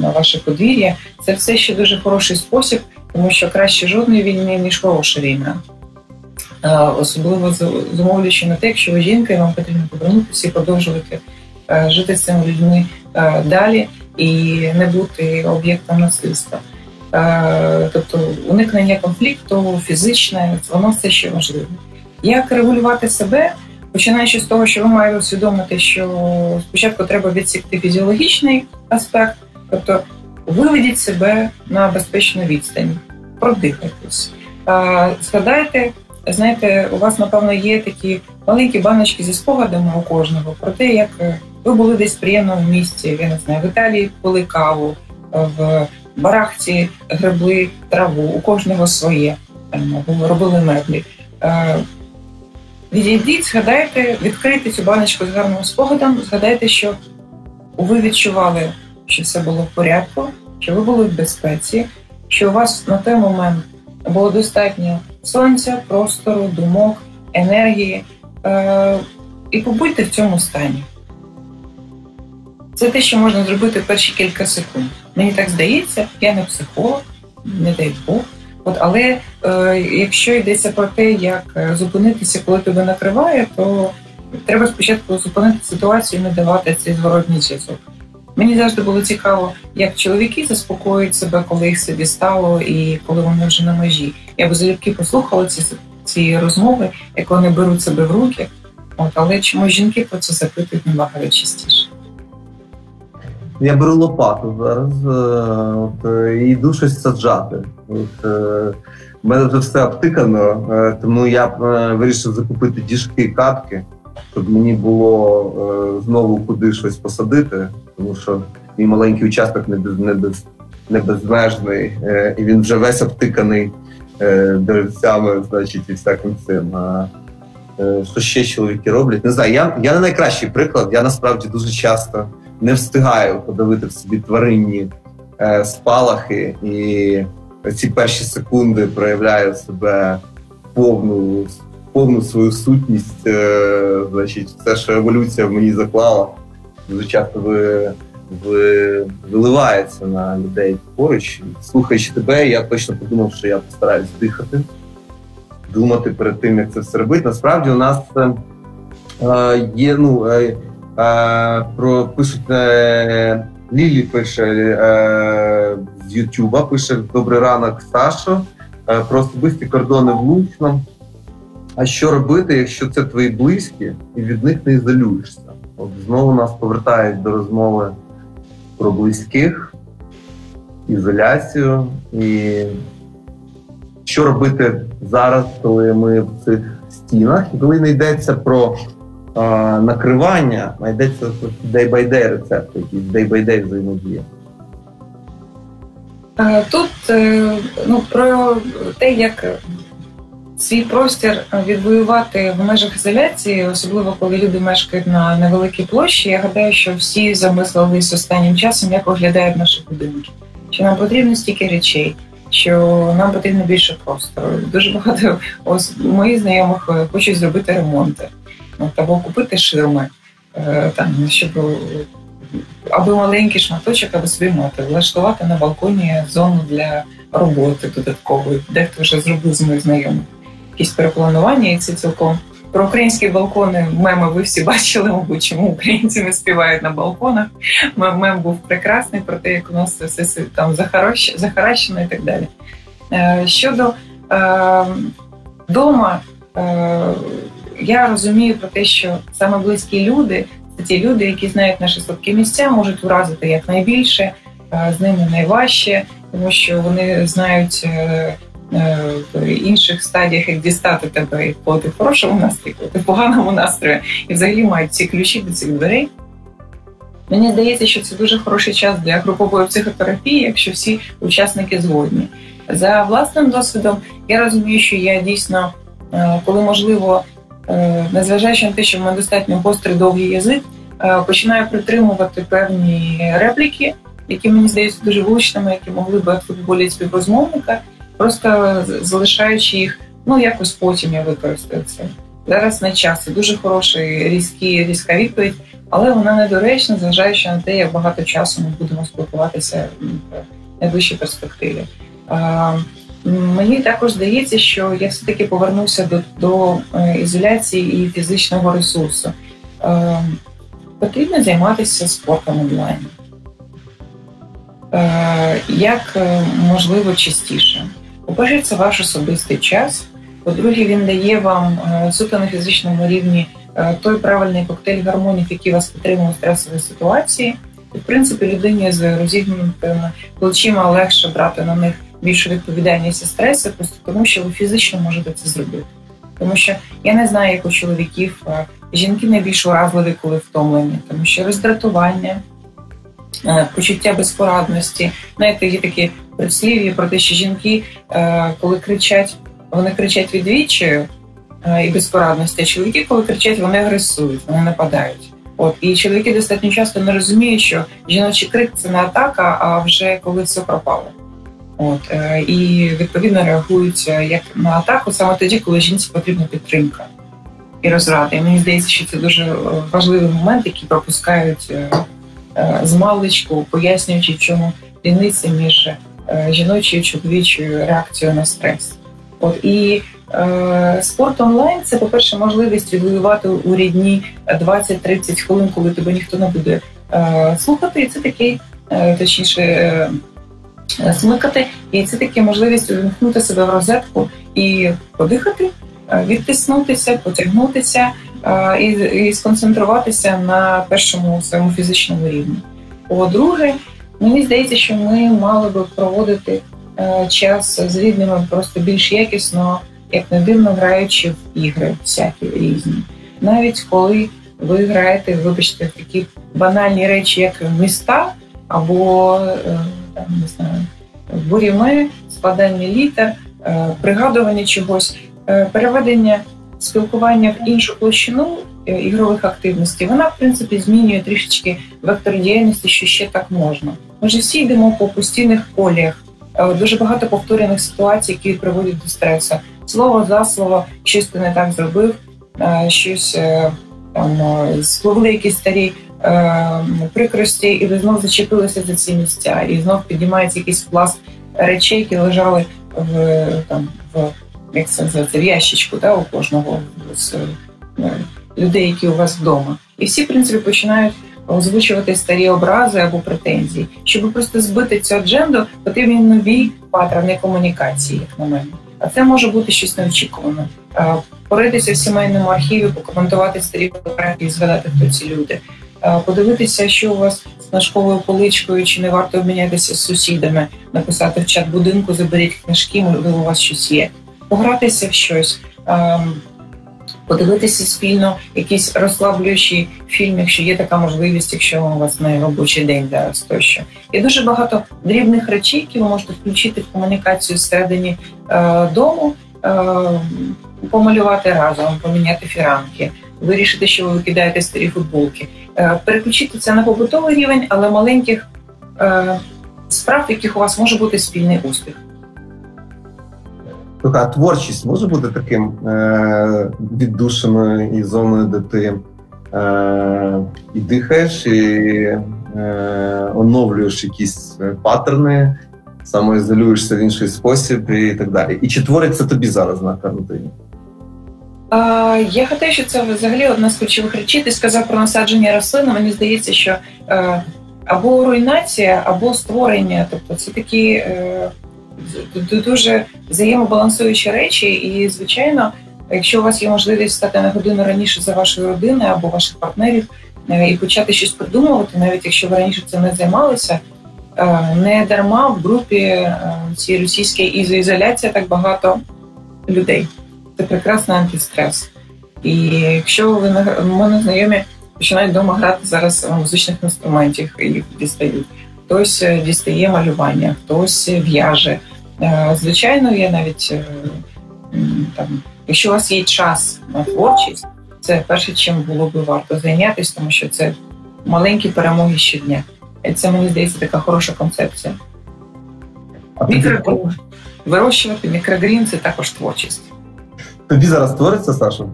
на ваше подвір'я. Це все ще дуже хороший спосіб, тому що краще жодної війни, ніж хороша війна. Особливо зумовлюючи на те, якщо ви жінка, і вам потрібно повернутися і продовжувати жити з цими людьми далі і не бути об'єктом насильства. Тобто уникнення конфлікту, фізичне, воно все ще важливе. Як регулювати себе, починаючи з того, що ви маєте усвідомити, що спочатку треба відсікти фізіологічний аспект, тобто виведіть себе на безпечну відстань, продихайтесь, згадайте. Знаєте, у вас, напевно, є такі маленькі баночки зі спогадами у кожного про те, як ви були десь в приємному місці, я не знаю, в Італії пили каву, в барахці грибли траву, у кожного своє, робили меблі. Відійдіть, згадайте, відкрийте цю баночку з гарним спогадом, згадайте, що ви відчували, що все було в порядку, що ви були в безпеці, що у вас на той момент було достатньо сонця, простору, думок, енергії. Е, І побудьте в цьому стані. Це те, що можна зробити перші кілька секунд. Мені так здається, я не психолог, не дай Бог. От, Але е, якщо йдеться про те, як е, зупинитися, коли тебе накриває, то треба спочатку зупинити ситуацію і не давати цей зворотній зв'язок. Мені завжди було цікаво, як чоловіки заспокоюють себе, коли їх собі стало, і коли вони вже на межі. Я б залюбки послухала ці ці розмови, як вони беруть себе в руки. От, Але чому жінки про це запитують набагато частіше? Я беру лопату зараз е, от, е, і йду щось саджати. От, е, У мене вже все обтикано, тому я вирішив закупити діжки катки, щоб мені було знову куди щось посадити, тому що мій маленький участок не без, не, без, не безмежний, і він вже весь обтиканий деревцями, значить, і всяким цим. Що ще чоловіки роблять? Не знаю, я я не найкращий приклад. Я насправді дуже часто не встигаю подавити в собі тваринні е, спалахи, і ці перші секунди проявляю себе повну повну свою сутність. Е, значить, все, що еволюція в мені заклала, дуже часто ви виливається на людей поруч. Слухаючи тебе, я точно подумав, що я постараюсь дихати. Думати перед тим, як це все робити. Насправді у нас е, є ну, е, Е, про пишуть Лілі пише з Ютуба, пише Добрий ранок, Сашо, про особисті кордони влучно. А що робити, якщо це твої близькі, і від них не ізолюєшся? От знову нас повертають до розмови про близьких, ізоляцію. І що робити зараз, коли ми в цих стінах, і коли не йдеться про накривання, а йдеться day-by-day рецепт, якийсь day-by-day взаємодія. Тут е, ну, про те, як свій простір відвоювати в межах ізоляції, особливо коли люди мешкають на невеликій площі, я гадаю, що всі замислились останнім часом, як виглядають наші будинки. Що нам потрібно стільки речей, що нам потрібно більше простору. Дуже багато ось моїх знайомих е, хочуть зробити ремонти. От, або купити ширми, е, там, щоб аби маленький шматочок, аби собі мати, влаштувати на балконі зону для роботи додаткової. Дехто вже зробив з моїх знайомих якісь перепланування, і це цілком. Про українські балкони меми ви всі бачили, мабуть, чому українці не співають на балконах. Мем був прекрасний про те, як у нас все там захаращено і так далі. Е, щодо е, дома, е, я розумію про те, що саме близькі люди це ті люди, які знають наші слабкі місця, можуть вразити якнайбільше, з ними найважче, тому що вони знають в інших стадіях, як дістати тебе, коли ти в хорошому настрої, коли ти в поганому настрої, і взагалі мають ці ключі до цих дверей. Мені здається, що це дуже хороший час для групової психотерапії, якщо всі учасники згодні. За власним досвідом, я розумію, що я дійсно, коли можливо, незважаючи на те, що в мене достатньо гострий довгий язик, починаю притримувати певні репліки, які мені здаються дуже влучними, які могли б відфутболити співрозмовника, просто залишаючи їх, ну якось потім я використаю це. Зараз не час. Це дуже хороший різкий, різка відповідь, але вона недоречна, зважаючи на те, як багато часу ми будемо спілкуватися в найближчій перспективі. Мені також здається, що я все таки повернуся до до е, ізоляції і фізичного ресурсу. Потрібно займатися спортом онлайн. Е, як е, можливо частіше. По-перше, це ваш особистий час. По-друге, він дає вам е, суто на фізичному рівні той правильний коктейль гармонів, який вас підтримує у стресовій ситуації. І, в принципі, людині з розігнутими плечима легше брати на них більшу відповідальність і стреси, просто тому що ви фізично можете це зробити. Тому що я не знаю, як у чоловіків жінки найбільш уразливі, коли втомлені, тому що роздратування. Е, почуття безпорадності. Знаєте, є такі прислів'я про те, що жінки, е, коли кричать, вони кричать відвіччю е, і безпорадності, а чоловіки, коли кричать, вони агресують, вони нападають. От і чоловіки достатньо часто не розуміють, що жіночий крик це не атака, а вже коли все пропало. От і відповідно реагують як на атаку саме тоді, коли жінці потрібна підтримка і розрада. І мені здається, що це дуже важливий момент, який пропускають з маличку, пояснюючи, в чому різниця між е, жіночою і чоловічою реакцією на стрес. От і е, спорт онлайн це, по-перше, можливість відвоювати у рідні 20-30 хвилин, коли тебе ніхто не буде е, слухати. І це такий, е, точніше, е, смикати. І це таки можливість увімкнути себе в розетку і подихати, відтиснутися, потягнутися і і сконцентруватися на першому своєму фізичному рівні. По-друге, мені здається, що ми мали би проводити е, час з рідними просто більш якісно, як не дивно граючи в ігри всякі різні. Навіть коли ви граєте, вибачте, в такі банальні речі, як міста або е, там не знаю, буріме, складання літер, е, пригадування чогось, переведення спілкування в іншу площину е, ігрових активностей, вона в принципі змінює трішечки вектор діяльності, що ще так можна. Ми ж всі йдемо по постійних полях, е, дуже багато повторених ситуацій, які приводять до стресу. Слово за слово, щось ти не так зробив, е, щось там спливли якісь старі прикрості, і ви знов зачепилися за ці місця, і знов піднімається якийсь пласт речей, які лежали в там в як це називається, в ящичку да, у кожного з е, людей, які у вас вдома. І всі, в принципі, починають озвучувати старі образи або претензії. Щоб просто збити цю адженду, потрібні нові паттерни комунікації, як на мене. А це може бути щось неочікуване. Поритися в сімейному архіві, покоментувати старі фотографії, згадати, хто ці люди. Подивитися, що у вас з книжковою поличкою, чи не варто обмінятися з сусідами, написати в чат будинку, заберіть книжки, можливо, у вас щось є погратися в щось, ем, подивитися спільно якийсь розслаблюючий фільм, якщо є така можливість, якщо у вас не робочий день зараз тощо. Є дуже багато дрібних речей, які ви можете включити в комунікацію всередині е, дому, е, помалювати разом, поміняти фіранки. Вирішити, що ви викидаєте старі футболки, е, переключити це на побутовий рівень, але маленьких е, справ, яких у вас може бути спільний успіх. А творчість може бути таким е, віддушеною і зоною, де ти е, і дихаєш, і е, оновлюєш якісь паттерни, самоізолюєшся в інший спосіб і так далі. І чи твориться тобі зараз на карантині? Я гадаю, що це взагалі одна з ключових речей. Ти сказав про насадження рослин. Мені здається, що е, або руйнація, або створення. Тобто це такі е, дуже взаємобалансуючі речі, і звичайно, якщо у вас є можливість стати на годину раніше за вашою родиною або ваших партнерів е, і почати щось придумувати, навіть якщо ви раніше цим не займалися, Е, не дарма в групі е, цій російській ізоізоляції так багато людей. Це прекрасний антистрес. І якщо ви на мене знайомі починають вдома грати зараз музичних інструментів, їх дістають. Хтось дістає малювання, хтось в'яже. Звичайно, я навіть там, якщо у вас є час на творчість, це перше, чим було би варто зайнятися, тому що це маленькі перемоги щодня. І це мені здається така хороша концепція. Мікро... Вирощувати мікрогрін це також творчість. Тобі зараз твориться, Саша?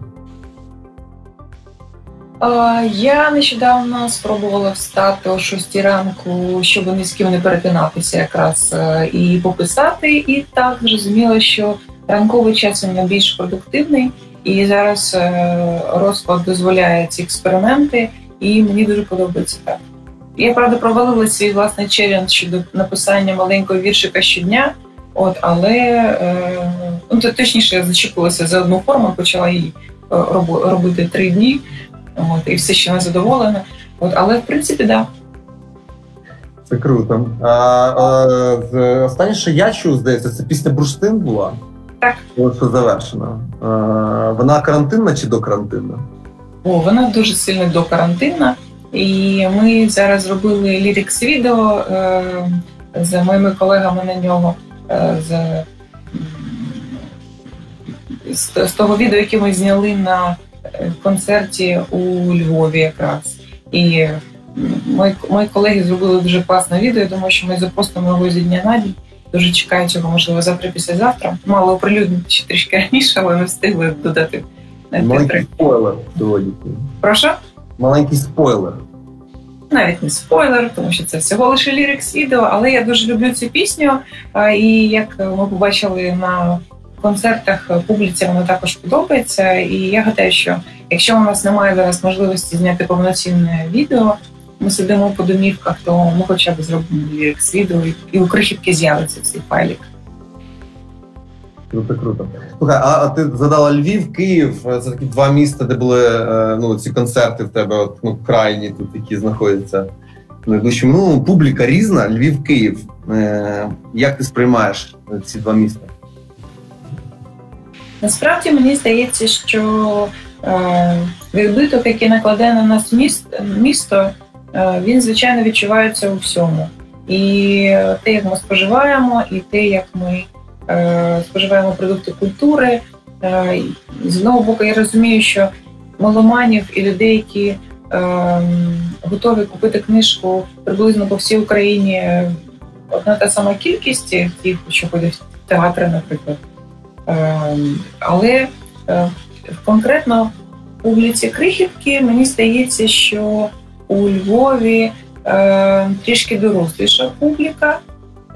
Я нещодавно спробувала встати о 6 ранку, щоб ні з ким не перетинатися, якраз е, і пописати. І так зрозуміла, що ранковий час у мене більш продуктивний, і зараз е, розклад дозволяє ці експерименти, і мені дуже подобається так. Я правда провалила свій власний челендж щодо написання маленького віршика щодня. От, але е, ну, то точніше я зачепилася за одну форму, почала її е, робити три дні. От, і все ще не задоволена. От, але в принципі, да. Це круто. А, а, Останнє, що я чув, здається, це пісня Бурштин була. Так. Ось що завершена. А, Вона карантинна чи докарантинна? О, вона дуже сильно докарантинна. І ми зараз зробили лірикс відео е, з моїми колегами на нього. Е, з, з, з того відео, яке ми зняли на концерті у Львові, якраз. І мої, мої колеги зробили дуже класне відео. Я Думаю, що ми запостимо його зі дня на день. Дуже чекаю цього, можливо, завтра післязавтра. Мало оприлюднити ще трішки раніше, але не встигли додати. Маленький спойлер сьогодні. Прошу? Маленький спойлер. Навіть не спойлер, тому що це всього лише лірикс відео, але я дуже люблю цю пісню. І як ми побачили на концертах, публіці вона також подобається. І я гадаю, що якщо у нас немає зараз можливості зняти повноцінне відео, ми сидимо по домівках, то ми хоча б зробимо лірикс відео, і у крихітки з'явиться цей файлік. Круто, круто. Слухай, а ти задала Львів, Київ. Це такі два міста, де були е, ну, ці концерти в тебе, от, ну, крайні тут, які знаходяться. Ну, публіка різна, Львів, Київ. Е, як ти сприймаєш ці два міста? Насправді мені здається, що е, відбиток, який накладе на нас міст, місто, е, він звичайно відчувається у всьому. І те, як ми споживаємо, і те, як ми Е, споживаємо продукти культури. Е, з одного боку, я розумію, що маломанів і людей, які е, готові купити книжку приблизно по всій Україні, одна та сама кількість тих, що ходять в театри, наприклад. Але конкретно у вулиці Крихівки мені здається, що у Львові трішки доросліша публіка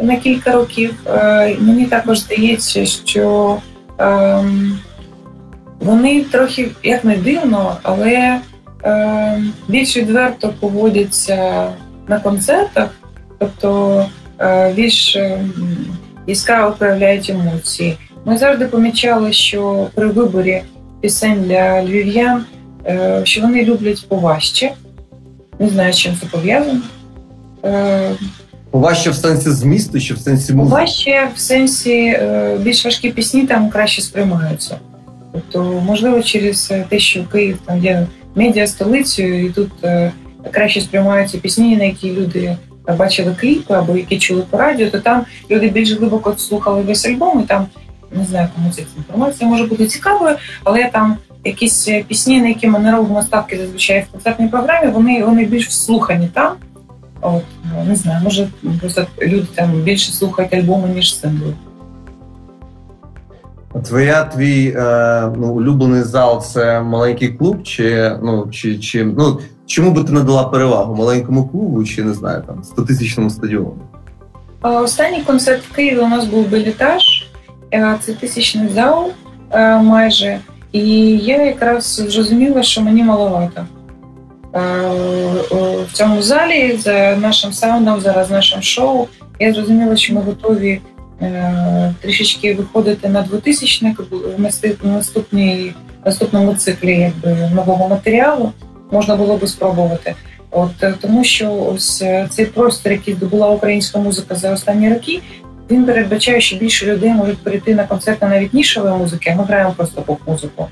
на кілька років. Е, мені також здається, що ем, вони трохи як не дивно, але ем, більш відверто поводяться на концертах, тобто е, більш ем, яскраво проявляють емоції. Ми завжди помічали, що при виборі пісень для львів'ян, е, що вони люблять поважче. Не знаю, з чим це пов'язано. Важче в сенсі змісту чи в сенсі музики? Важче в сенсі е, більш важкі пісні там краще сприймаються. Тобто, можливо, через те, що Київ там є медіа столицею, і тут е, краще сприймаються пісні, на які люди бачили кліпи або які чули по радіо, то там люди більш глибоко слухали весь альбом, і там не знаю, кому ця інформація може бути цікавою, але там якісь пісні, на які ми не робимо ставки зазвичай в концертній програмі, вони вони більш вслухані там. От, ну, Не знаю, може просто люди там більше слухають альбоми, ніж сингли. Твоя твій е, ну, улюблений зал це маленький клуб, чи ну чи, чи ну чому би ти надала перевагу маленькому клубу, чи не знаю, там 100-тисячному стадіону? Останній концерт в Києві у нас був белітаж, е, це тисячний зал е, майже. І я якраз зрозуміла, що мені маловато. Е, в цьому залі за нашим саундом, зараз нашим шоу. Я зрозуміла, що ми готові е, трішечки виходити на двотисячник в наступній наступному циклі якби нового матеріалу. Можна було би спробувати. От е, тому, що ось е, цей простір, який здобула українська музика за останні роки, він передбачає, що більше людей можуть прийти на концерти навіть нішової музики, а ми граємо просто поп-музику.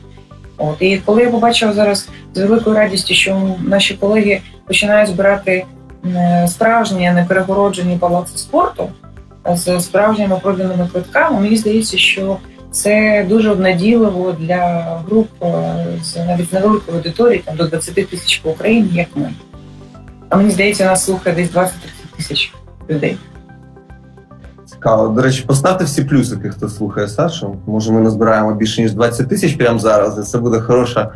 От і коли я побачила зараз з великою радістю, що наші колеги починають збирати е, справжні, а не перегороджені палаци спорту з справжніми проданими квитками, мені здається, що це дуже обнадійливо для груп е, з навіть невеликої аудиторії, там до 20 тисяч по Україні, як ми. А мені здається, нас слухає десь 20-30 тисяч людей. Цікаво. До речі, поставте всі плюсики, хто слухає Сашу. Може, ми назбираємо більше ніж 20 тисяч прямо зараз, і це буде хороша,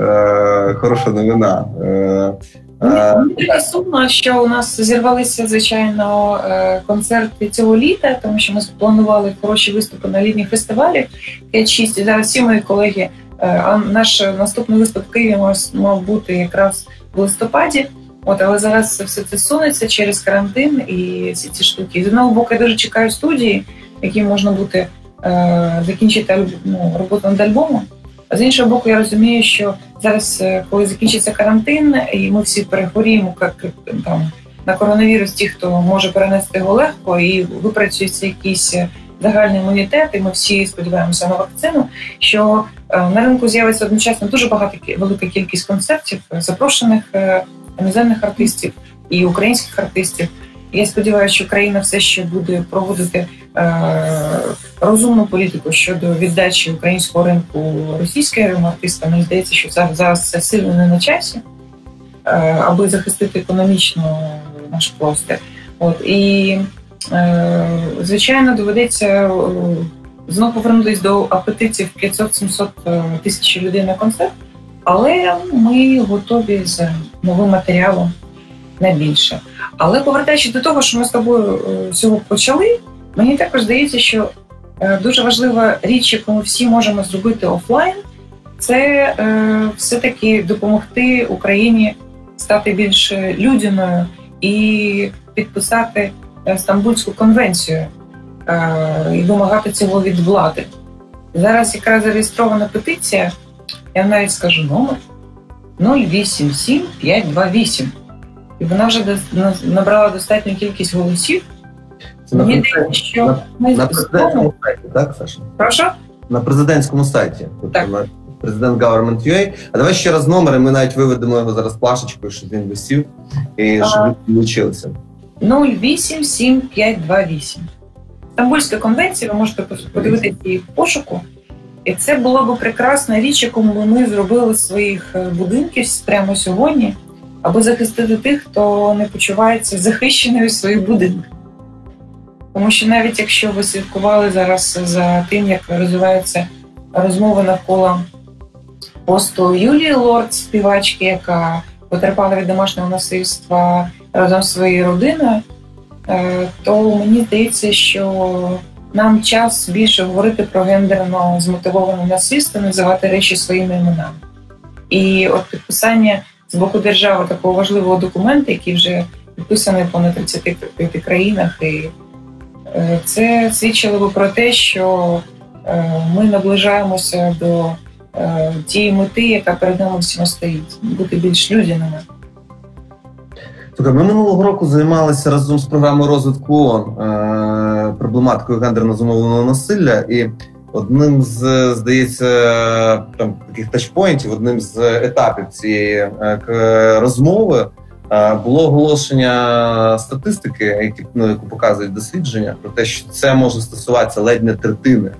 е, хороша новина. Е, Мені сумно, що у нас зірвалися, звичайно, е, концерти цього літа, тому що ми планували хороші виступи на літніх фестивалях 5-6. І зараз всі мої колеги, е, а наш наступний виступ в Києві мав бути якраз в листопаді. От, але зараз все це сунеться через карантин і всі ці штуки. З одного боку, я дуже чекаю студії, які можна буде е, закінчити ну, роботу над альбомом. А з іншого боку, я розумію, що зараз, е, коли закінчиться карантин, і ми всі перехворіємо як там на коронавірус, ті, хто може перенести його легко, і випрацюється якийсь е, загальний імунітет, і ми всі сподіваємося на вакцину. Що е, на ринку з'явиться одночасно дуже багато велика кількість концертів, запрошених іноземних артистів і українських артистів. Я сподіваюся, що країна все ще буде проводити е, розумну політику щодо віддачі українського ринку російським артистам. Мені здається, що зараз, зараз це сильно не на часі, е, аби захистити економічно наш простір. От і е, звичайно доведеться е, знову повернутися до апетитів 500-700 е, тисяч людей на концерт. Але ми готові з новим матеріалом на більше. Але повертаючись до того, що ми з тобою всього е, почали, мені також здається, що е, дуже важлива річ, яку ми всі можемо зробити офлайн, це е, все-таки допомогти Україні стати більш людяною і підписати Стамбульську конвенцію і вимагати цього від влади. Зараз якраз зареєстрована петиція. Я навіть скажу номер 087528. І вона вже набрала достатню кількість голосів. Це Мені на, що на, на президентському сайті, так, Саша? Прошу? На президентському сайті. Тобто так. на президент Government.ua. А давай ще раз номер, і ми навіть виведемо його зараз плашечкою, щоб він висів і щоб ви включилися. 087528. Стамбульська конвенція, ви можете подивитися її в пошуку. І це було б прекрасна річ, яку ми зробили своїх е, будинків прямо сьогодні, аби захистити тих, хто не почувається захищеною своїх будинках. Тому що навіть якщо ви слідкували зараз за тим, як розвиваються розмови навколо посту Юлії Лорд, співачки, яка потерпала від домашнього насильства разом з своєю родиною, е, то мені здається, що нам час більше говорити про гендерно змотивоване насильство, називати речі своїми іменами. І от підписання з боку держави такого важливого документу, який вже підписаний понад 35 країнах, і е, це свідчило би про те, що е, ми наближаємося до е, тієї мети, яка перед нами всіма стоїть, бути більш людяними. Ми минулого року займалися разом з програмою розвитку ООН проблематикою гендерно зумовленого насилля, і одним з здається там таких тачпоінтів, одним з етапів цієї е, розмови е, було оголошення статистики, які ну, яку показують дослідження, про те, що це може стосуватися ледь не третини.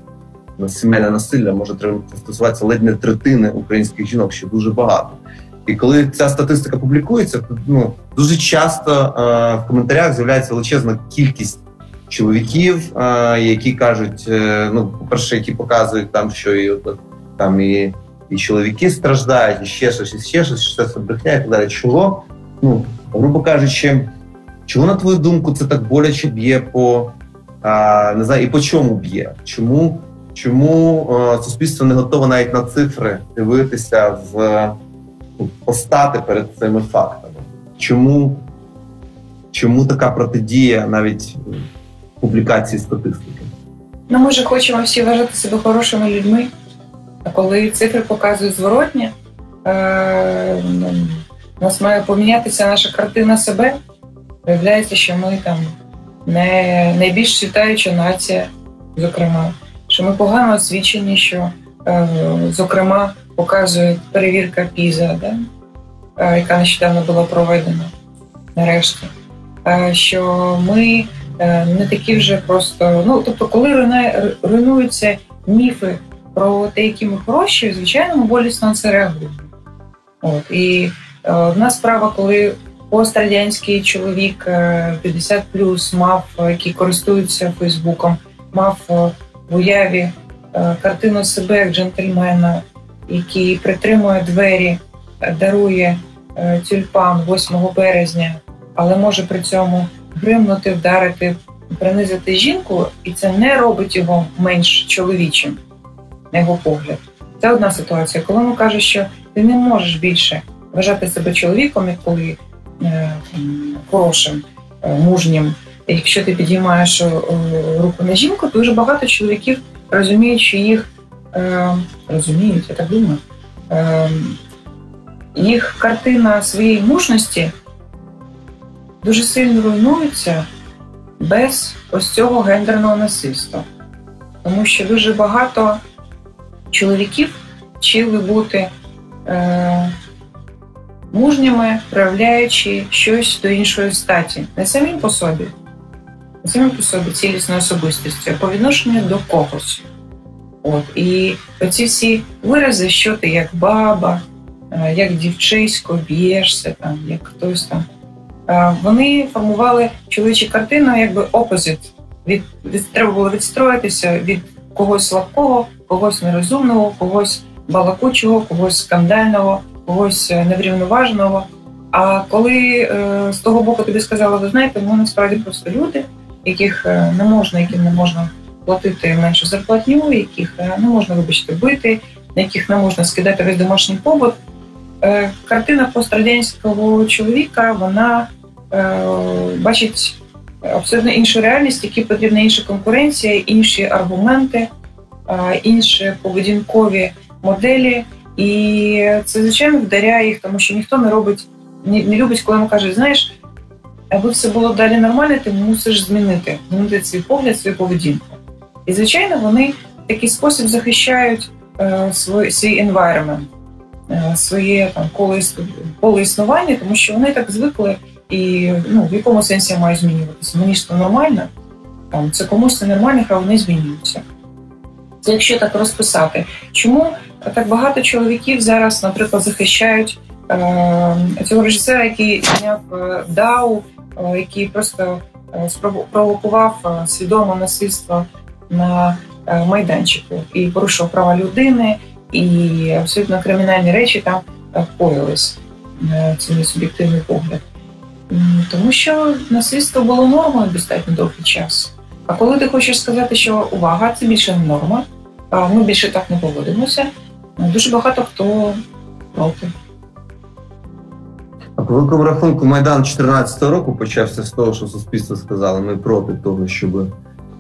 Сімейне насилля може стосуватися ледь не третини українських жінок, що дуже багато. І коли ця статистика публікується, то ну дуже часто е, в коментарях з'являється величезна кількість чоловіків, е, які кажуть: е, ну, по-перше, які показують там, що і там і і чоловіки страждають, і ще щось, і ще щось, що це брехня і так далі. Чого? Ну, грубо кажучи, чого на твою думку це так боляче б'є по а, не знаю, і по чому б'є? Чому чому а, суспільство не готове навіть на цифри дивитися в постати перед цими фактами. Чому чому така протидія навіть публікації статистики? Ну, ми ж хочемо всі вважати себе хорошими людьми, а коли цифри показують зворотнє, е- У нас має помінятися наша картина себе. Виявляється, що ми там не найбільш світаюча нація, зокрема, що ми погано освічені, що, е, зокрема, показує перевірка Піза, да? е, яка нещодавно була проведена нарешті. Е, що ми не такі вже просто. Ну, тобто, коли руйнуються міфи про те, які ми хороші, звичайно, ми болісно це реагуємо. От. І е, одна справа, коли пострадянський чоловік е, 50 мав, е, який користується Фейсбуком, мав е, в уяві е, картину себе як джентльмена, який притримує двері, е, дарує е, тюльпан 8 березня, але може при цьому гримнути, вдарити, принизити жінку, і це не робить його менш чоловічим, на його погляд. Це одна ситуація. Коли він каже, що ти не можеш більше вважати себе чоловіком, коли е, хорошим, е, мужнім. Якщо ти підіймаєш е, руку на жінку, дуже багато чоловіків розуміють, що їх е, розуміють, я так думаю. Е, їх картина своєї мужності дуже сильно руйнується без ось цього гендерного насильства. Тому що дуже багато чоловіків вчили бути е, мужніми, проявляючи щось до іншої статі, не самим по собі, не самим по собі цілісною особистістю, а по відношенню до когось. От. І оці всі вирази, що ти як баба, е, як дівчисько, б'єшся, там, як хтось там. Е, Вони формували чоловічу картину якби опозит. Від, від, треба було відстроїтися від когось слабкого, когось нерозумного, когось балакучого, когось скандального, когось е, неврівноваженого. А коли е, з того боку тобі сказали, ви знаєте, ми насправді просто люди, яких е, не можна, яким не можна платити меншу зарплатню, яких не можна, вибачте, бити, на яких не можна скидати весь домашній побут. Е, картина пострадянського чоловіка вона бачить абсолютно іншу реальність, які потрібна інша конкуренція, інші аргументи, е, інші поведінкові моделі. І це звичайно вдаряє їх, тому що ніхто не робить, не, любить, коли йому кажуть, знаєш, аби все було далі нормально, ти мусиш змінити, змінити свій погляд, свою поведінку. І звичайно, вони в такий спосіб захищають е, свій, свій environment, е, своє там коло існування, тому що вони так звикли, і ну, в якому сенсі я маю змінюватися? Мені ж це нормально, там, це комусь це нормально, хай вони змінюються. Це якщо так розписати. Чому так багато чоловіків зараз, наприклад, захищають е, цього режисера, який зняв е, Дау, е, який просто е, провокував е, свідоме насильство на е, майданчику і порушував права людини, і абсолютно кримінальні речі там коїлись. Е, Це мій суб'єктивний погляд. Тому що насильство було нормою достатньо довгий час. А коли ти хочеш сказати, що увага, це більше не норма, ми більше так не поводимося, дуже багато хто проти. А по великому рахунку Майдан 14-го року почався з того, що суспільство сказало, ми проти того, щоб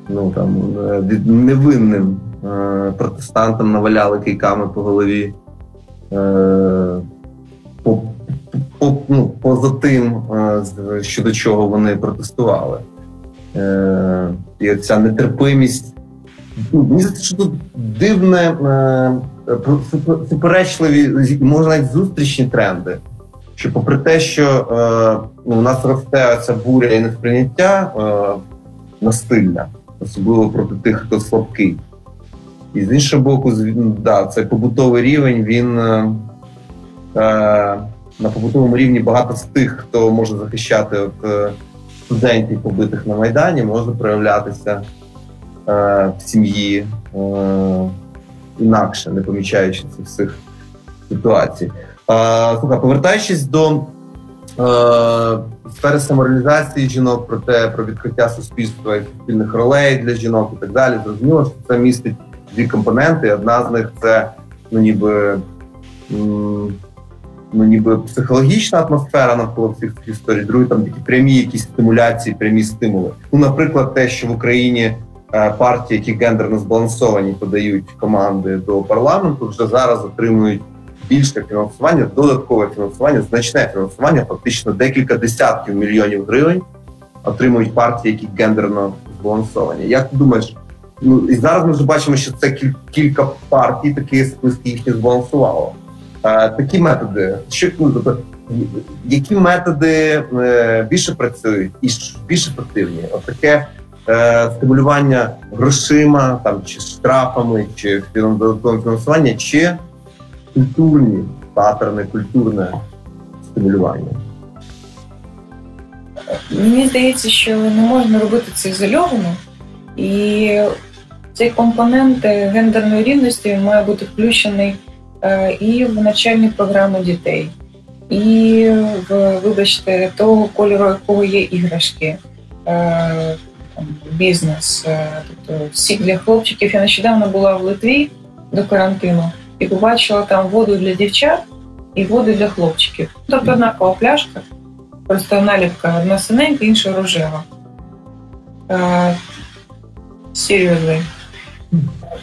ну там е, невинним е, протестантам наваляли кийками по голові. Е, по, ну, поза тим, е, щодо чого вони протестували. Е, і ця нетерпимість. Ну, Мені здається, що тут дивне, е, суперечливі, можна навіть зустрічні тренди що попри те, що ну, у нас росте ця буря і несприйняття насильна, особливо проти тих, хто слабкий. І з іншого боку, да, цей побутовий рівень, він на побутовому рівні багато з тих, хто може захищати от, е, студентів, побитих на Майдані, може проявлятися е, в сім'ї е, інакше, не помічаючи цих всіх ситуацій. Слухай, повертаючись до е, сфери самореалізації жінок, про те, про відкриття суспільства і суспільних ролей для жінок і так далі, зрозуміло, що це містить дві компоненти. Одна з них це ну, ніби, ну, ніби психологічна атмосфера навколо цих історій, другий там такі прямі якісь стимуляції, прямі стимули. Ну, наприклад, те, що в Україні е, партії, які гендерно збалансовані, подають команди до парламенту, вже зараз отримують більше фінансування, додаткове фінансування, значне фінансування, фактично декілька десятків мільйонів гривень отримують партії, які гендерно збалансовані. Як ти думаєш? Ну і зараз ми вже бачимо, що це кілька партій, такі списки їхні збалансувало. Такі методи, що ну, тобто, які методи е, більше працюють і більш ефективні? Отаке е, стимулювання грошима, там чи штрафами, чи додатковим фінансування, чи культурні патерни, культурне стимулювання. Мені здається, що не можна робити це ізольовано, і цей компонент гендерної рівності має бути включений і в навчальні програми дітей, і в, вибачте, того кольору, якого є іграшки, е, бізнес. Е, тобто всі для хлопчиків. Я нещодавно була в Литві до карантину і побачила там воду для дівчат і воду для хлопчиків. Тобто однакова пляшка, просто наліпка одна синенька, інша рожева. Серйозно.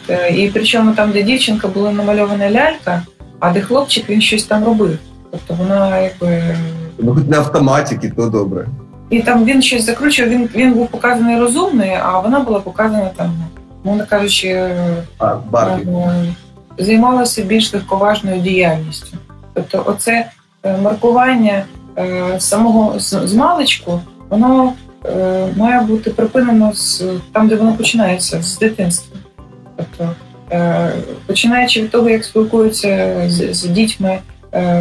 Е, і причому там, де дівчинка була намальована лялька, а де хлопчик він щось там робив. Тобто вона якби. Ну, хоч не автоматики, то добре. І там він щось закручував, він він був показаний розумний, а вона була показана там, мовно кажучи, а, Барбі. Е, займалася більш легковажною діяльністю. Тобто, оце е, маркування самого з маличку, воно має бути припинено з там, де воно починається, з дитинства. Тобто, починаючи від того, як спілкуються з, з дітьми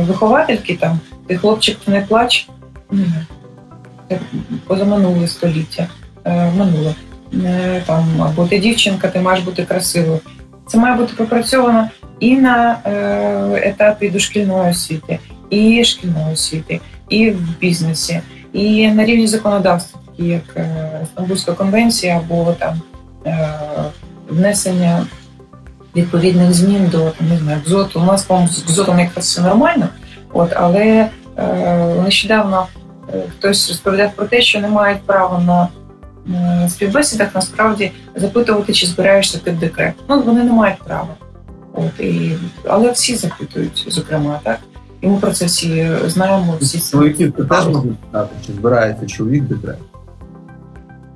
виховательки, там ти хлопчик не плач, позаминуле століття, минуле там або ти дівчинка, ти маєш бути красивою. Це має бути пропрацьовано і на етапі дошкільної освіти, і шкільної освіти, і в бізнесі, і на рівні законодавства, такі як Стамбульська конвенція або там внесення відповідних змін до не знаю, КЗОТу. У нас по-моєму, з КЗОТом якраз все нормально, от але е, нещодавно е, хтось розповідав про те, що не мають права на е, співбесідах насправді запитувати, чи збираєшся ти в декрет. Ну вони не мають права. От і але всі запитують, зокрема, так. І ми про це всі знаємо. Всі Чоловіків теж можуть питати, чи збирається чоловік декрет?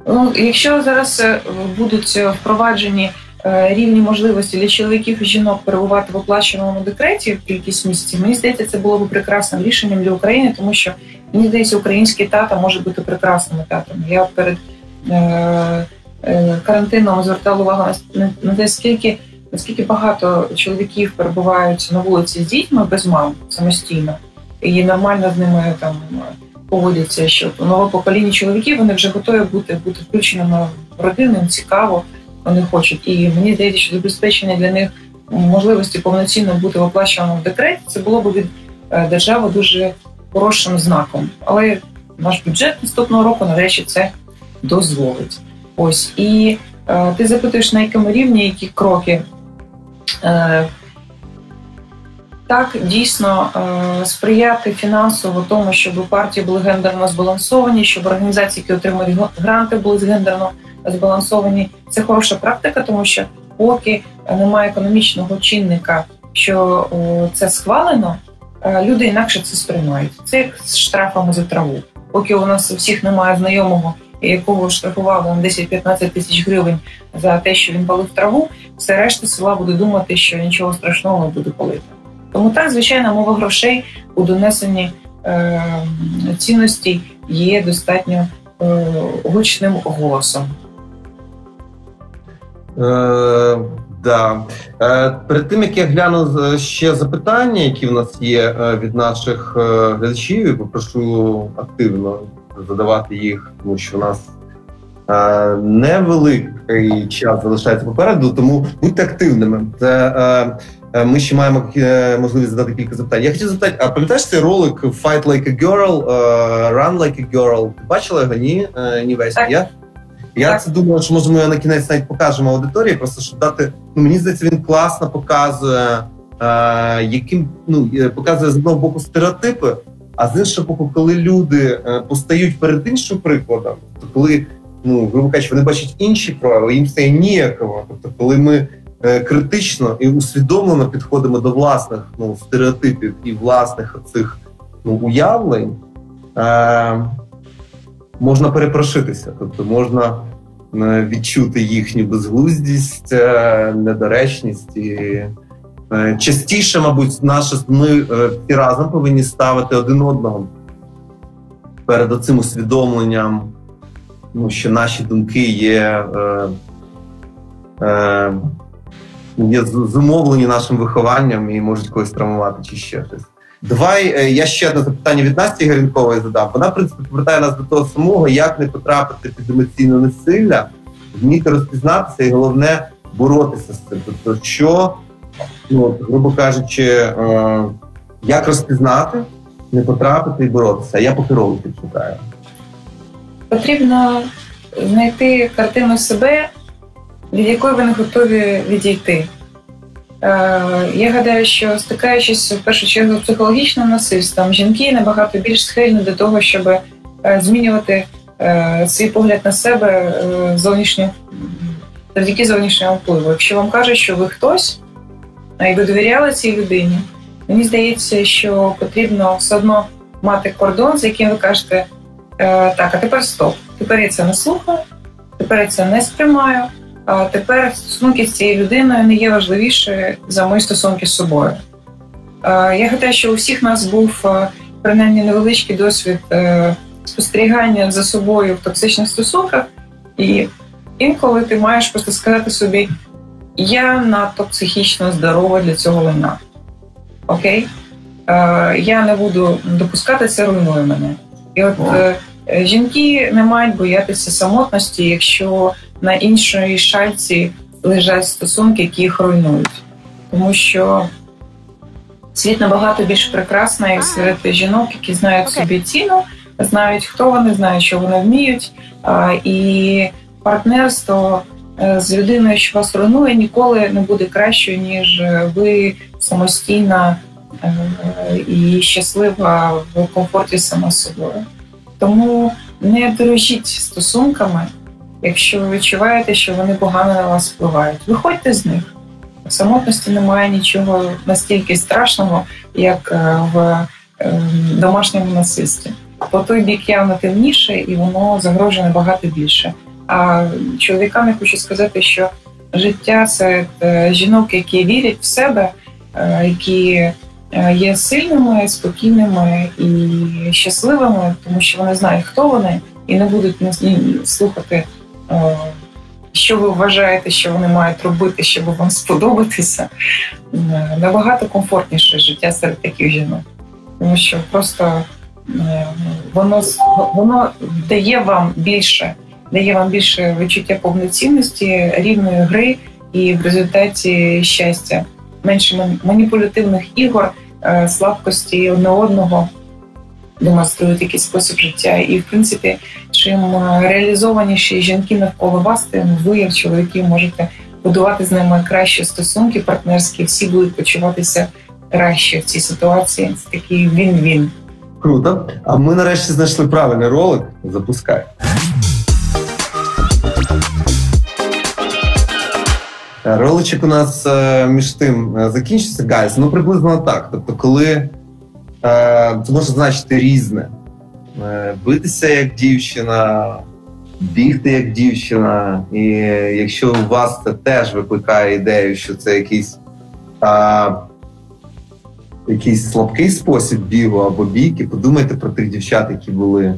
Ну, якщо зараз е, будуть впроваджені е, рівні можливості для чоловіків і жінок перебувати в оплаченому декреті в кількість місяців, мені здається, це було б прекрасним рішенням для України, тому що мені здається, український тата може бути прекрасним татом. Я перед е, карантином звертала увагу на те, скільки наскільки багато чоловіків перебувають на вулиці з дітьми без мам самостійно, і нормально з ними там поводяться, що нове покоління чоловіків вони вже готові бути бути включеними в родину, цікаво, вони хочуть. І мені здається, що забезпечення для них можливості повноцінно бути в декреті, це було б від е, держави дуже хорошим знаком. Але наш бюджет наступного року нарешті це дозволить. Ось і е, ти запитуєш на якому рівні які кроки. Е, так дійсно е, сприяти фінансово тому, щоб партії були гендерно збалансовані, щоб організації, які отримують гранти, були гендерно збалансовані. Це хороша практика, тому що поки немає економічного чинника, що це схвалено, е, люди інакше це сприймають. Це як з штрафами за траву. Поки у нас у всіх немає знайомого, якого штрафували на 10-15 тисяч гривень за те, що він палив траву, все решта села буде думати, що нічого страшного не буде палити. Тому так, звичайно, мова грошей у донесенні е, цінностей є достатньо е, гучним голосом. Е, да. Е, перед тим як я гляну ще запитання, які в нас є е, від наших е, глядачів, попрошу активно задавати їх, тому що у нас е, невеликий час залишається попереду, тому будьте активними. Це е, Е, ми ще маємо е, можливість задати кілька запитань. Я хотів запитати, а пам'ятаєш цей ролик Fight Like a Girl, е, Run Like a Girl? Ти бачила його? Ні? Ні весь. Я я так. це думаю, що може ми на кінець навіть покажемо аудиторії, просто щоб дати. Ну мені здається, він класно показує, е, яким ну показує з одного боку стереотипи, а з іншого боку, коли люди постають перед іншим прикладом, то коли ну грубо кажучи, вони бачать інші права, їм стає ніяково. Тобто, коли ми е, критично і усвідомлено підходимо до власних ну, стереотипів і власних цих ну, уявлень, е, можна перепрошитися, тобто можна е, відчути їхню безглуздість, е, недоречність і. Е, частіше, мабуть, наші ми е, всі разом повинні ставити один одного перед цим усвідомленням, ну, що наші думки є е, е, є зумовлені нашим вихованням і можуть когось травмувати чи ще щось. Давай е, я ще одне запитання від Насті Гарінкової задам. Вона в принципі повертає нас до того самого, як не потрапити під емоційне насилля, вміти розпізнатися і головне боротися з цим. Тобто, що ну, грубо кажучи, е, як розпізнати, не потрапити і боротися. Я поки роликів шукаю. Потрібно знайти картину себе, від якої ви не готові відійти. Е, я гадаю, що стикаючись в першу чергу з психологічним насильством, жінки набагато більш схильні до того, щоб е, змінювати е, свій погляд на себе зовнішньо завдяки зовнішньому впливу. Якщо вам кажуть, що ви хтось, і ви довіряли цій людині, мені здається, що потрібно все одно мати кордон, з яким ви кажете, так, а тепер стоп. Тепер я це не слухаю, тепер я це не сприймаю. Тепер стосунки з цією людиною не є важливіше за мої стосунки з собою. Я гадаю, що у всіх нас був принаймні невеличкий досвід е, спостерігання за собою в токсичних стосунках, і інколи ти маєш просто сказати собі: я надто психічно здорова для цього лайна. Окей? Я не буду допускати це, руйнує мене. І от е, жінки не мають боятися самотності, якщо на іншій шальці лежать стосунки, які їх руйнують, тому що світ набагато більш прекрасний серед жінок, які знають собі ціну, знають, хто вони, знають, що вони вміють, і партнерство. Е, з людиною, що вас руйнує, ніколи не буде краще, ніж ви самостійна е, і щаслива в комфорті сама собою. Тому не дорожіть стосунками, Якщо ви відчуваєте, що вони погано на вас впливають, виходьте з них. В самотності немає нічого настільки страшного, як е, в ем, домашньому насильстві. По той бік явно темніше, і воно загрожує набагато більше. А чоловікам я хочу сказати, що життя серед е, жінок, які вірять в себе, е, які є сильними, спокійними і щасливими, тому що вони знають, хто вони, і не будуть слухати Е, що ви вважаєте, що вони мають робити, щоб вам сподобатися, е, набагато комфортніше життя серед таких жінок. Тому що просто е, воно воно дає вам більше, дає вам більше відчуття повноцінності, рівної гри і в результаті щастя, менше маніпулятивних ігор, слабкості одне одного демонструють якийсь спосіб життя. І, в принципі, чим е, реалізованіші жінки навколо вас, тим ви, як чоловіки, можете будувати з ними кращі стосунки, партнерські, всі будуть почуватися краще в цій ситуації. Це такий він-він. Круто. А ми нарешті знайшли правильний ролик. Запускай. Роличок у нас е, між тим е, закінчиться, гайз. Ну приблизно так. Тобто, коли Е, це може значити різне. Е, битися як дівчина, бігти як дівчина. І якщо у вас це теж викликає ідею, що це якийсь а, якийсь слабкий спосіб бігу або бійки, подумайте про тих дівчат, які були,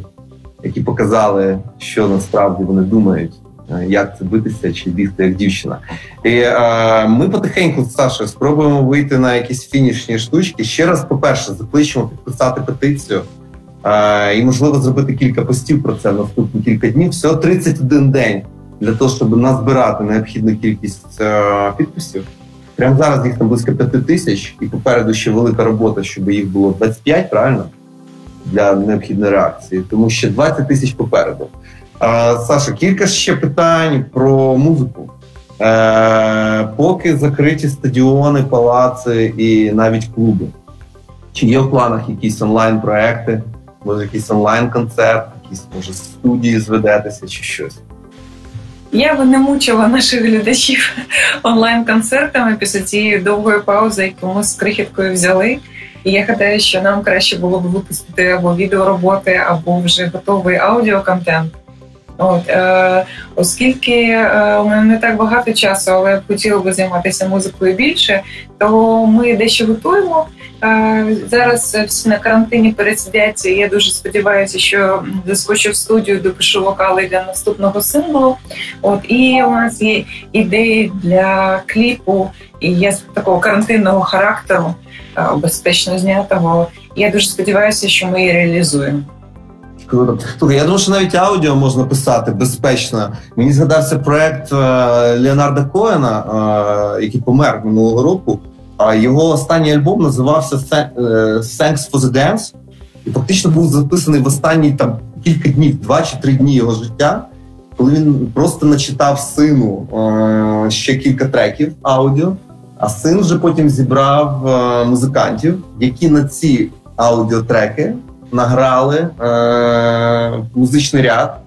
які показали, що насправді вони думають. Е, як це битися чи бігти як дівчина. І е, ми потихеньку з Сашою спробуємо вийти на якісь фінішні штучки. Ще раз, по-перше, закличемо підписати петицію і, можливо, зробити кілька постів про це наступні кілька днів. Всього 31 день для того, щоб назбирати необхідну кількість е, підписів. Прямо зараз їх там близько 5 тисяч, і попереду ще велика робота, щоб їх було 25, правильно? Для необхідної реакції, тому що 20 тисяч попереду. Саша, кілька ще питань про музику. Е, Поки закриті стадіони, палаци і навіть клуби. Чи є в планах якісь онлайн-проекти, може якийсь онлайн-концерт, якісь може студії зведетеся чи щось? Я би не мучила наших глядачів онлайн-концертами після цієї довгої паузи, яку ми з крихіткою взяли. І я гадаю, що нам краще було б випустити або відеороботи, або вже готовий аудіоконтент. От, е, Оскільки е, у мене не так багато часу, але я хотіла би займатися музикою більше, то ми дещо готуємо. Е, зараз всі на карантині пересидяться. Я дуже сподіваюся, що заскочу в студію, допишу вокали для наступного синглу. От і у нас є ідеї для кліпу, і є такого карантинного характеру, е, безпечно знятого. Я дуже сподіваюся, що ми її реалізуємо. Круто. Слухай, я думаю, що навіть аудіо можна писати безпечно. Мені згадався проект е, Леонарда Коена, е, який помер минулого року. А його останній альбом називався е, Thanks for the Dance. І фактично був записаний в останні там кілька днів, два чи три дні його життя, коли він просто начитав сину ще кілька треків аудіо. А син вже потім зібрав музикантів, які на ці аудіотреки награли е, музичний ряд,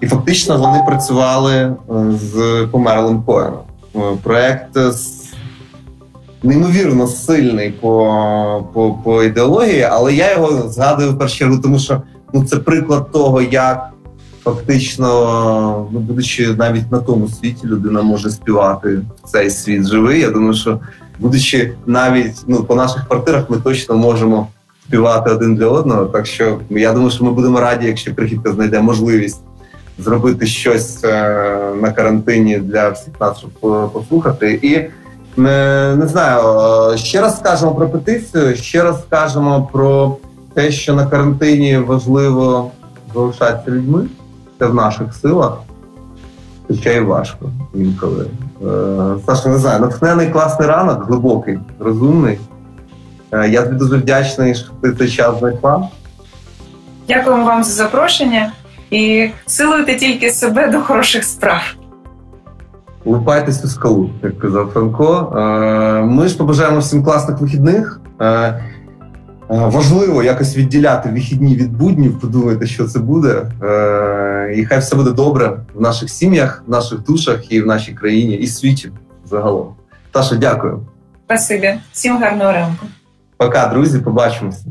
і фактично вони працювали е, з померлим Коеном. Е, проект неймовірно сильний по по, по ідеології, але я його згадую в першу чергу, тому що ну, це приклад того, як фактично, ну, будучи навіть на тому світі, людина може співати в цей світ живий. Я думаю, що будучи навіть ну, по наших квартирах, ми точно можемо співати один для одного. Так що я думаю, що ми будемо раді, якщо прихідка знайде можливість зробити щось е, на карантині для всіх нас, щоб послухати. І не, знаю, е, ще раз скажемо про петицію, ще раз скажемо про те, що на карантині важливо залишатися людьми. Це в наших силах, хоча й важко інколи. Е, Саша, не знаю, натхнений класний ранок, глибокий, розумний. Е, я тобі дуже вдячний, що ти цей час знайшла. Дякуємо вам за запрошення і силуйте тільки себе до хороших справ. Лупайтесь у скалу, як казав Франко. Е, ми ж побажаємо всім класних вихідних. Е, важливо якось відділяти вихідні від буднів, подумайте, що це буде. І хай все буде добре в наших сім'ях, в наших душах і в нашій країні, і світі загалом. Таша, дякую. Спасибі. Всім гарного ранку. Пока, друзі, побачимося.